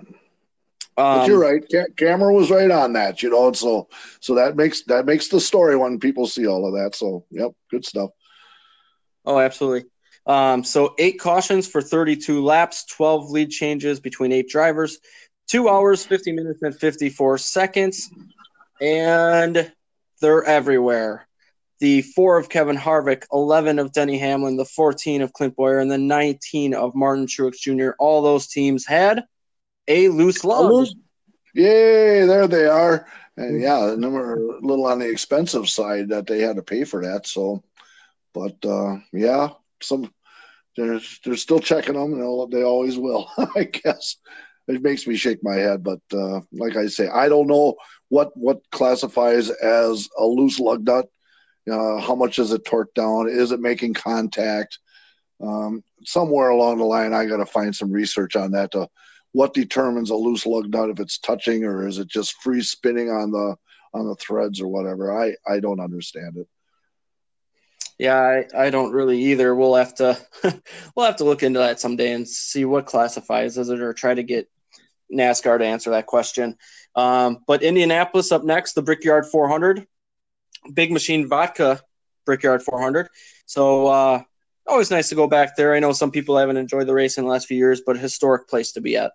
Um, but you're right. Ca- camera was right on that, you know, and so so that makes that makes the story when people see all of that. So yep, good stuff. Oh, absolutely. Um, so eight cautions for 32 laps, 12 lead changes between eight drivers, two hours, 50 minutes, and 54 seconds, and they're everywhere the four of Kevin Harvick, 11 of Denny Hamlin, the 14 of Clint Bowyer, and the 19 of Martin Truex Jr. All those teams had a loose lug. Yay, there they are. And yeah, the number a little on the expensive side that they had to pay for that. So, but uh, yeah, some they're they're still checking them. And they always will, (laughs) I guess. It makes me shake my head, but uh, like I say, I don't know what what classifies as a loose lug nut uh, how much is it torqued down? Is it making contact? Um, somewhere along the line, I got to find some research on that. To what determines a loose lug nut if it's touching or is it just free spinning on the on the threads or whatever? I I don't understand it. Yeah, I, I don't really either. We'll have to (laughs) we'll have to look into that someday and see what classifies as it or try to get NASCAR to answer that question. Um, but Indianapolis up next, the Brickyard 400. Big Machine Vodka Brickyard 400. So uh, always nice to go back there. I know some people haven't enjoyed the race in the last few years, but historic place to be at.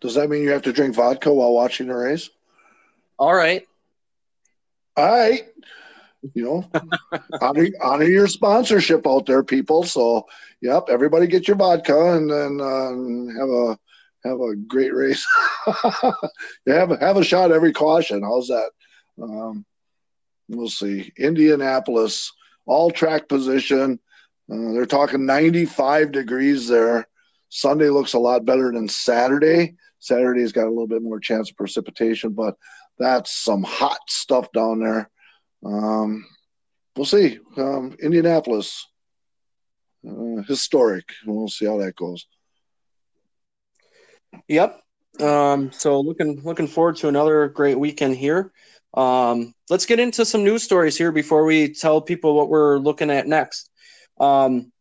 Does that mean you have to drink vodka while watching the race? All right. All right. You know, (laughs) honor, honor your sponsorship out there, people. So, yep, everybody get your vodka and then uh, have a have a great race. (laughs) have a, have a shot every caution. How's that? Um, We'll see. Indianapolis, all track position. Uh, they're talking 95 degrees there. Sunday looks a lot better than Saturday. Saturday's got a little bit more chance of precipitation, but that's some hot stuff down there. Um, we'll see. Um, Indianapolis, uh, historic. We'll see how that goes. Yep. Um, so looking looking forward to another great weekend here. Um, let's get into some news stories here before we tell people what we're looking at next. Um,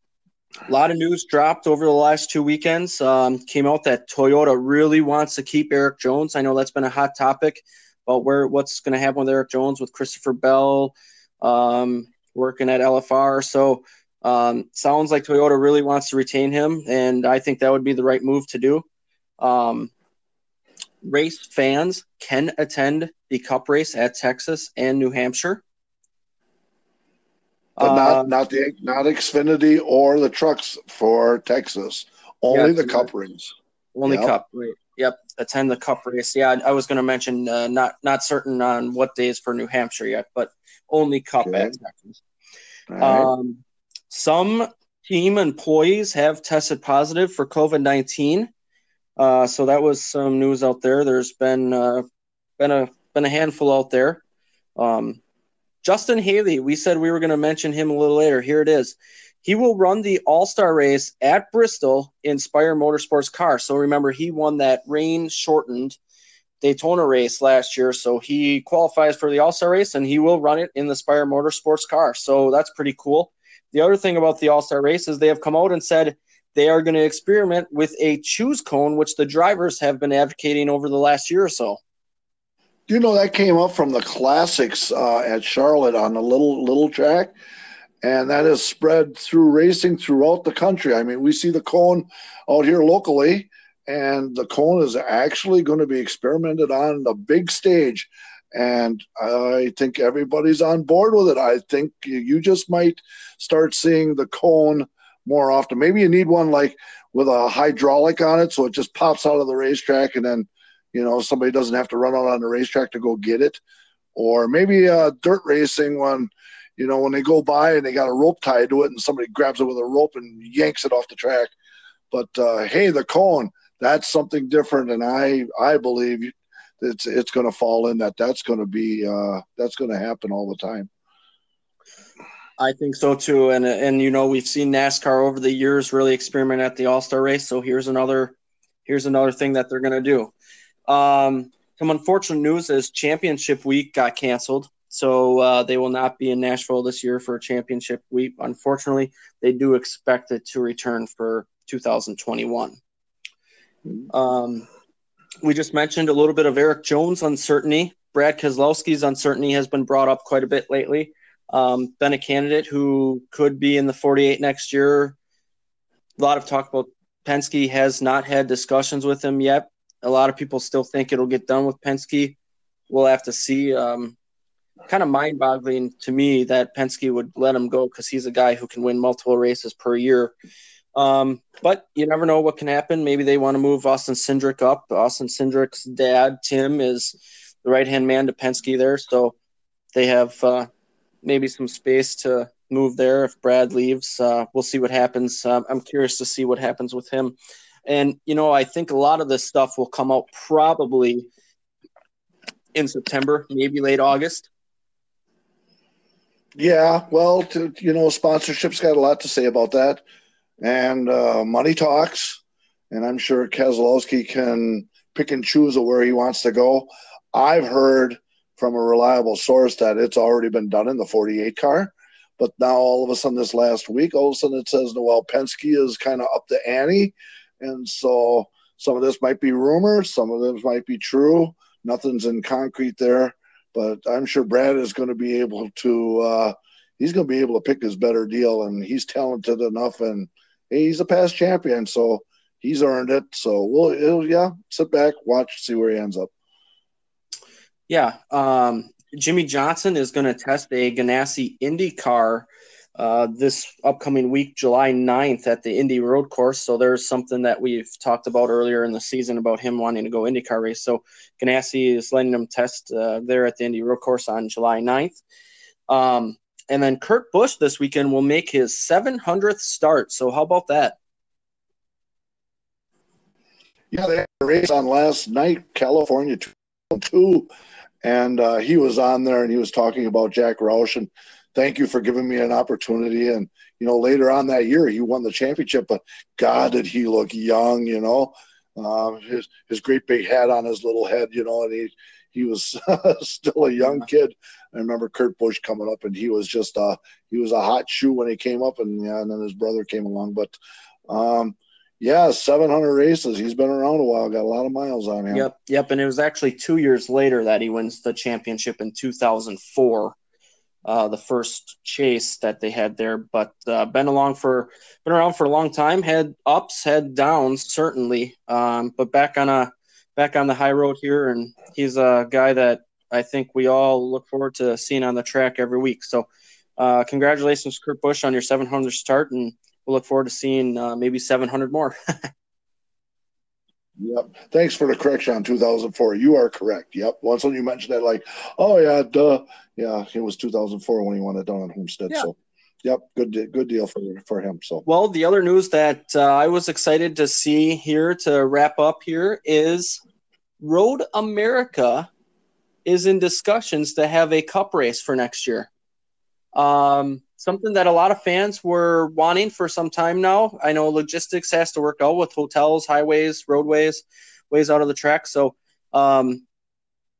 a lot of news dropped over the last two weekends. Um, came out that Toyota really wants to keep Erik Jones. I know that's been a hot topic about where what's going to happen with Erik Jones with Christopher Bell um, working at LFR. So um, sounds like Toyota really wants to retain him, and I think that would be the right move to do. Um, race fans can attend the Cup race at Texas and New Hampshire. But not uh, not the not Xfinity or the trucks for Texas. Only yeah, the Cup race. Only yep. Cup. Right. Yep. Attend the Cup race. Yeah, I was going to mention uh, not not certain on what days for New Hampshire yet, but only Cup okay. at Texas. Right. Um, some team employees have tested positive for COVID nineteen. Uh, so that was some news out there. There's been uh, been a been a handful out there. Um, Justin Haley, we said we were going to mention him a little later. Here it is. He will run the All Star race at Bristol in Spire Motorsports car. So remember, he won that rain shortened Daytona race last year. So he qualifies for the All Star race and he will run it in the Spire Motorsports car. So that's pretty cool. The other thing about the All Star race is they have come out and said they are going to experiment with a choose cone, which the drivers have been advocating over the last year or so. You know that came up from the classics uh, at Charlotte on the little little track, and that has spread through racing throughout the country. I mean, we see the cone out here locally, and the cone is actually going to be experimented on the big stage. And I think everybody's on board with it. I think you just might start seeing the cone more often. Maybe you need one like with a hydraulic on it, so it just pops out of the racetrack, and then you know somebody doesn't have to run out on the racetrack to go get it. Or maybe uh, dirt racing when you know when they go by and they got a rope tied to it, and somebody grabs it with a rope and yanks it off the track. But uh, hey, the cone that's something different, and I I believe it's it's going to fall in that. That's going to be uh, that's going to happen all the time. I think so too, and and you know we've seen NASCAR over the years really experiment at the All Star race. So here's another here's another thing that they're going to do. Um, some unfortunate news is Championship Week got canceled, so uh, they will not be in Nashville this year for Championship Week. Unfortunately, they do expect it to return for 2021. Um, we just mentioned a little bit of Erik Jones' uncertainty. Brad Keselowski's uncertainty has been brought up quite a bit lately. Um, been a candidate who could be in the 48 next year. A lot of talk about Penske has not had discussions with him yet. A lot of people still think it'll get done with Penske. We'll have to see. Um, kind of mind boggling to me that Penske would let him go because he's a guy who can win multiple races per year. Um, but you never know what can happen. Maybe they want to move Austin Cindric up. Austin Cindric's dad, Tim, is the right hand man to Penske there. So they have uh, maybe some space to move there if Brad leaves. Uh, we'll see what happens. Uh, I'm curious to see what happens with him. And, you know, I think a lot of this stuff will come out probably in September, maybe late August. Yeah, well, to, you know, sponsorship's got a lot to say about that and uh, money talks. And I'm sure Keselowski can pick and choose where he wants to go. I've heard from a reliable source that it's already been done in the 48 car. But now all of a sudden, this last week, all of a sudden it says, Noel Penske is kind of up to Annie, And so some of this might be rumors, some of this might be true. Nothing's in concrete there. But I'm sure Brad is going to be able to, uh, he's going to be able to pick his better deal. And he's talented enough and – he's a past champion, so he's earned it. So we'll, yeah, sit back, watch, see where he ends up. Yeah, um, Jimmie Johnson is going to test a Ganassi Indy car uh, this upcoming week, July 9th, at the Indy Road Course. So there's something that we've talked about earlier in the season about him wanting to go IndyCar race. So Ganassi is letting him test uh, there at the Indy Road Course on July 9th. Um, and then Kurt Busch this weekend will make his 700th start. So how about that? Yeah, they had a race on last night, California 2, and uh, he was on there and he was talking about Jack Roush and thank you for giving me an opportunity. And you know, later on that year, he won the championship, but God, did he look young? You know, uh, his his great big hat on his little head, you know, and he he was (laughs) still a young kid. I remember Kurt Busch coming up, and he was just uh he was a hot shoe when he came up, and yeah, and then his brother came along. But um, yeah, 700 races. He's been around a while. Got a lot of miles on him. Yep, yep. And it was actually two years later that he wins the championship in 2004. Uh, the first chase that they had there, but uh, been along for been around for a long time. Had ups, had downs, certainly, um, but back on a back on the high road here, and he's a guy that I think we all look forward to seeing on the track every week. So, uh, congratulations, Kurt Busch, on your 700 start, and we'll look forward to seeing uh, maybe 700 more. (laughs) Yep. Thanks for the correction on 2004. You are correct. Yep. Once when you mentioned that, like, oh yeah, duh, yeah, it was 2004 when he won it down on Homestead. Yeah. So, yep, good, good deal for for him. So, well, the other news that uh, I was excited to see here to wrap up here is Road America is in discussions to have a cup race for next year. Um, something that a lot of fans were wanting for some time now. I know logistics has to work out with hotels, highways, roadways, ways out of the track. So, um,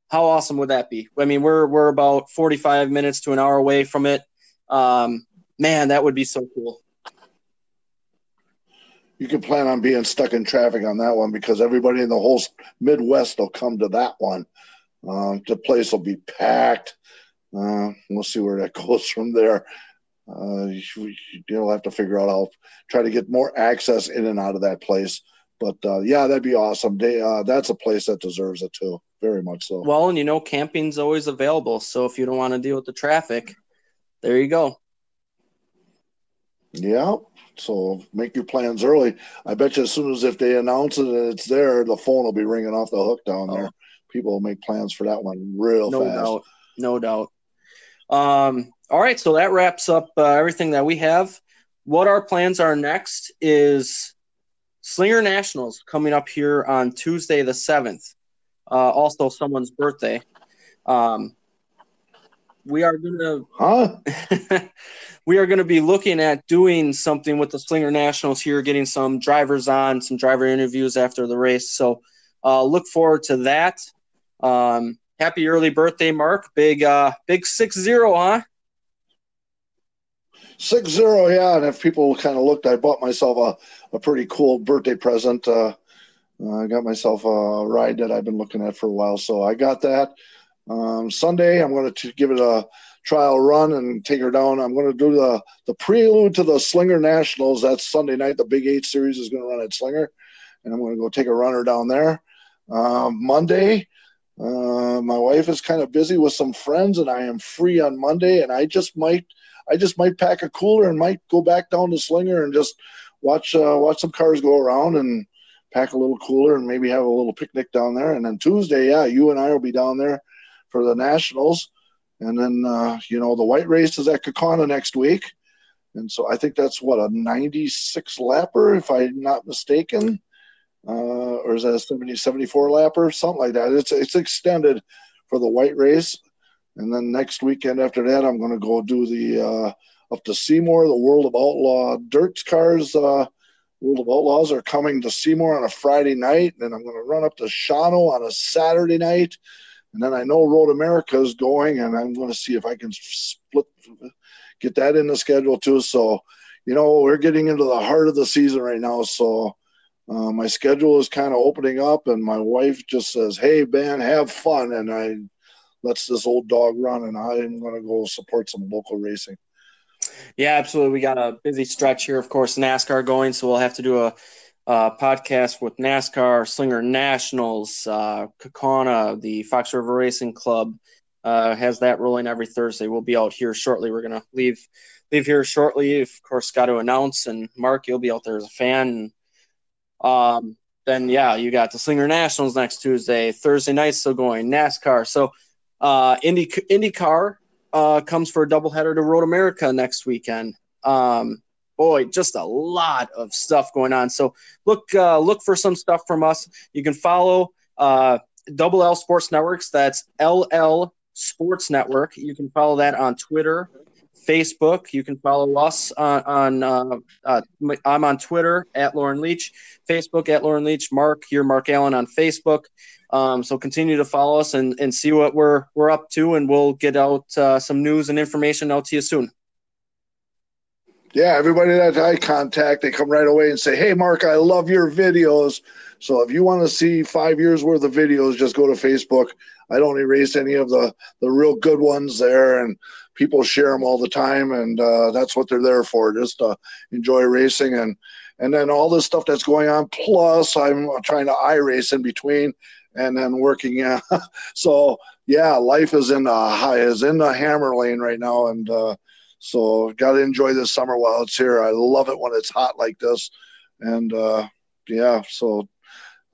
how awesome would that be? I mean, we're we're about 45 minutes to an hour away from it. Um, man, that would be so cool you can plan on being stuck in traffic on that one because everybody in the whole Midwest will come to that one. Uh, the place will be packed. Uh, we'll see where that (laughs) goes from there. Uh, you, will have to figure out how try to get more access in and out of that place. But uh, yeah, that'd be awesome. They, uh, that's a place that deserves it too, very much so. Well, and you know, camping's always available. So if you don't want to deal with the traffic, there you go. Yeah. So make your plans early. I bet you as soon as if they announce it and it's there, the phone will be ringing off the hook down there. Oh. People will make plans for that one real fast. no fast. Doubt. No doubt. Um, all right, so that wraps up uh, everything that we have. What our plans are next is Slinger Nationals coming up here on Tuesday the seventh. Uh, also, someone's birthday. Um, we are gonna huh? (laughs) we are gonna be looking at doing something with the Slinger Nationals here, getting some drivers on, some driver interviews after the race. So uh, look forward to that. Um, happy early birthday, Mark! Big uh, big six zero, huh? Six zero, yeah. And if people kind of looked, I bought myself a, a pretty cool birthday present. Uh, I got myself a ride that I've been looking at for a while, so I got that. Um, Sunday, I'm going to give it a trial run and take her down. I'm going to do the the prelude to the Slinger Nationals. That's Sunday night. The Big Eight Series is going to run at Slinger, and I'm going to go take a runner down there. Um, Monday, uh, my wife is kind of busy with some friends, and I am free on Monday. And I just might, I just might pack a cooler and might go back down to Slinger and just watch uh, watch some cars go around and pack a little cooler and maybe have a little picnic down there. And then Tuesday, yeah, you and I will be down there for the Nationals. And then, uh, you know, the white race is at Kaukauna next week. And so I think that's what a 96 lapper, if I'm not mistaken. Uh, or is that a 70, 74 lapper? Something like that. It's, it's extended for the white race. And then next weekend after that, I'm going to go do the uh, up to Seymour, the World of Outlaw Dirt Cars. Uh, World of Outlaws are coming to Seymour on a Friday night. And then I'm going to run up to Shawano on a Saturday night. And then I know Road America is going, and I'm going to see if I can split, get that in the schedule too. So, you know, we're getting into the heart of the season right now. So, uh, my schedule is kind of opening up, and my wife just says, "Hey, man, have fun," and I lets this old dog run, and I'm going to go support some local racing. Yeah, absolutely. We got a busy stretch here, of course, NASCAR going, so we'll have to do a podcast with NASCAR, Slinger Nationals, uh, Kaukauna, the Fox River Racing Club uh, has that rolling every Thursday. We'll be out here shortly. We're gonna leave leave here shortly. Of course, got to announce, and Mark, you'll be out there as a fan. Um, then yeah, you got the Slinger Nationals next Tuesday. Thursday night still going NASCAR. So uh, Indy IndyCar uh, comes for a doubleheader to Road America next weekend. Um, boy, just a lot of stuff going on. So look uh, look for some stuff from us. You can follow uh, Double L Sports Networks. That's LL Sports Network. You can follow that on Twitter, Facebook. You can follow us on. on uh, uh, I'm on Twitter at Lauren Leach, Facebook at Lauren Leach. Mark, you're Mark Allen on Facebook. Um, so continue to follow us and, and see what we're we're up to, and we'll get out uh, some news and information out to you soon yeah, everybody that I contact, they come right away and say, "Hey, Mark, I love your videos." So if you want to see five years worth of videos, just go to Facebook. I don't erase any of the the real good ones there, and people share them all the time, and uh, that's what they're there for, just to enjoy racing and and then all the stuff that's going on. Plus, I'm trying to i race in between, and then working. Yeah, (laughs) so yeah, life is in the high is in the hammer lane right now, and. Uh, so got to enjoy this summer while it's here. I love it when it's hot like this, and uh, yeah, so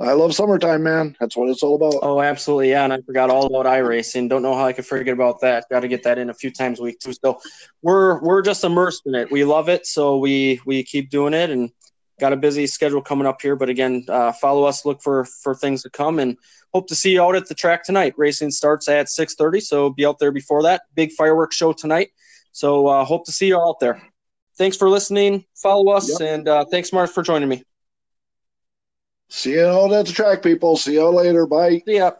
I love summertime, man. That's what it's all about. Oh, absolutely, yeah. And I forgot all about iRacing. Don't know how I could forget about that. Got to get that in a few times a week too. So we're we're just immersed in it. We love it, so we we keep doing it, and got a busy schedule coming up here. But again, uh, follow us, look for for things to come, and hope to see you out at the track tonight. Racing starts at six thirty, so be out there before that. Big fireworks show tonight. So uh, hope to see you all out there. Thanks for listening. Follow us, yep. and uh, thanks, Mark, for joining me. See you all at the track, people. See you all later. Bye. See ya.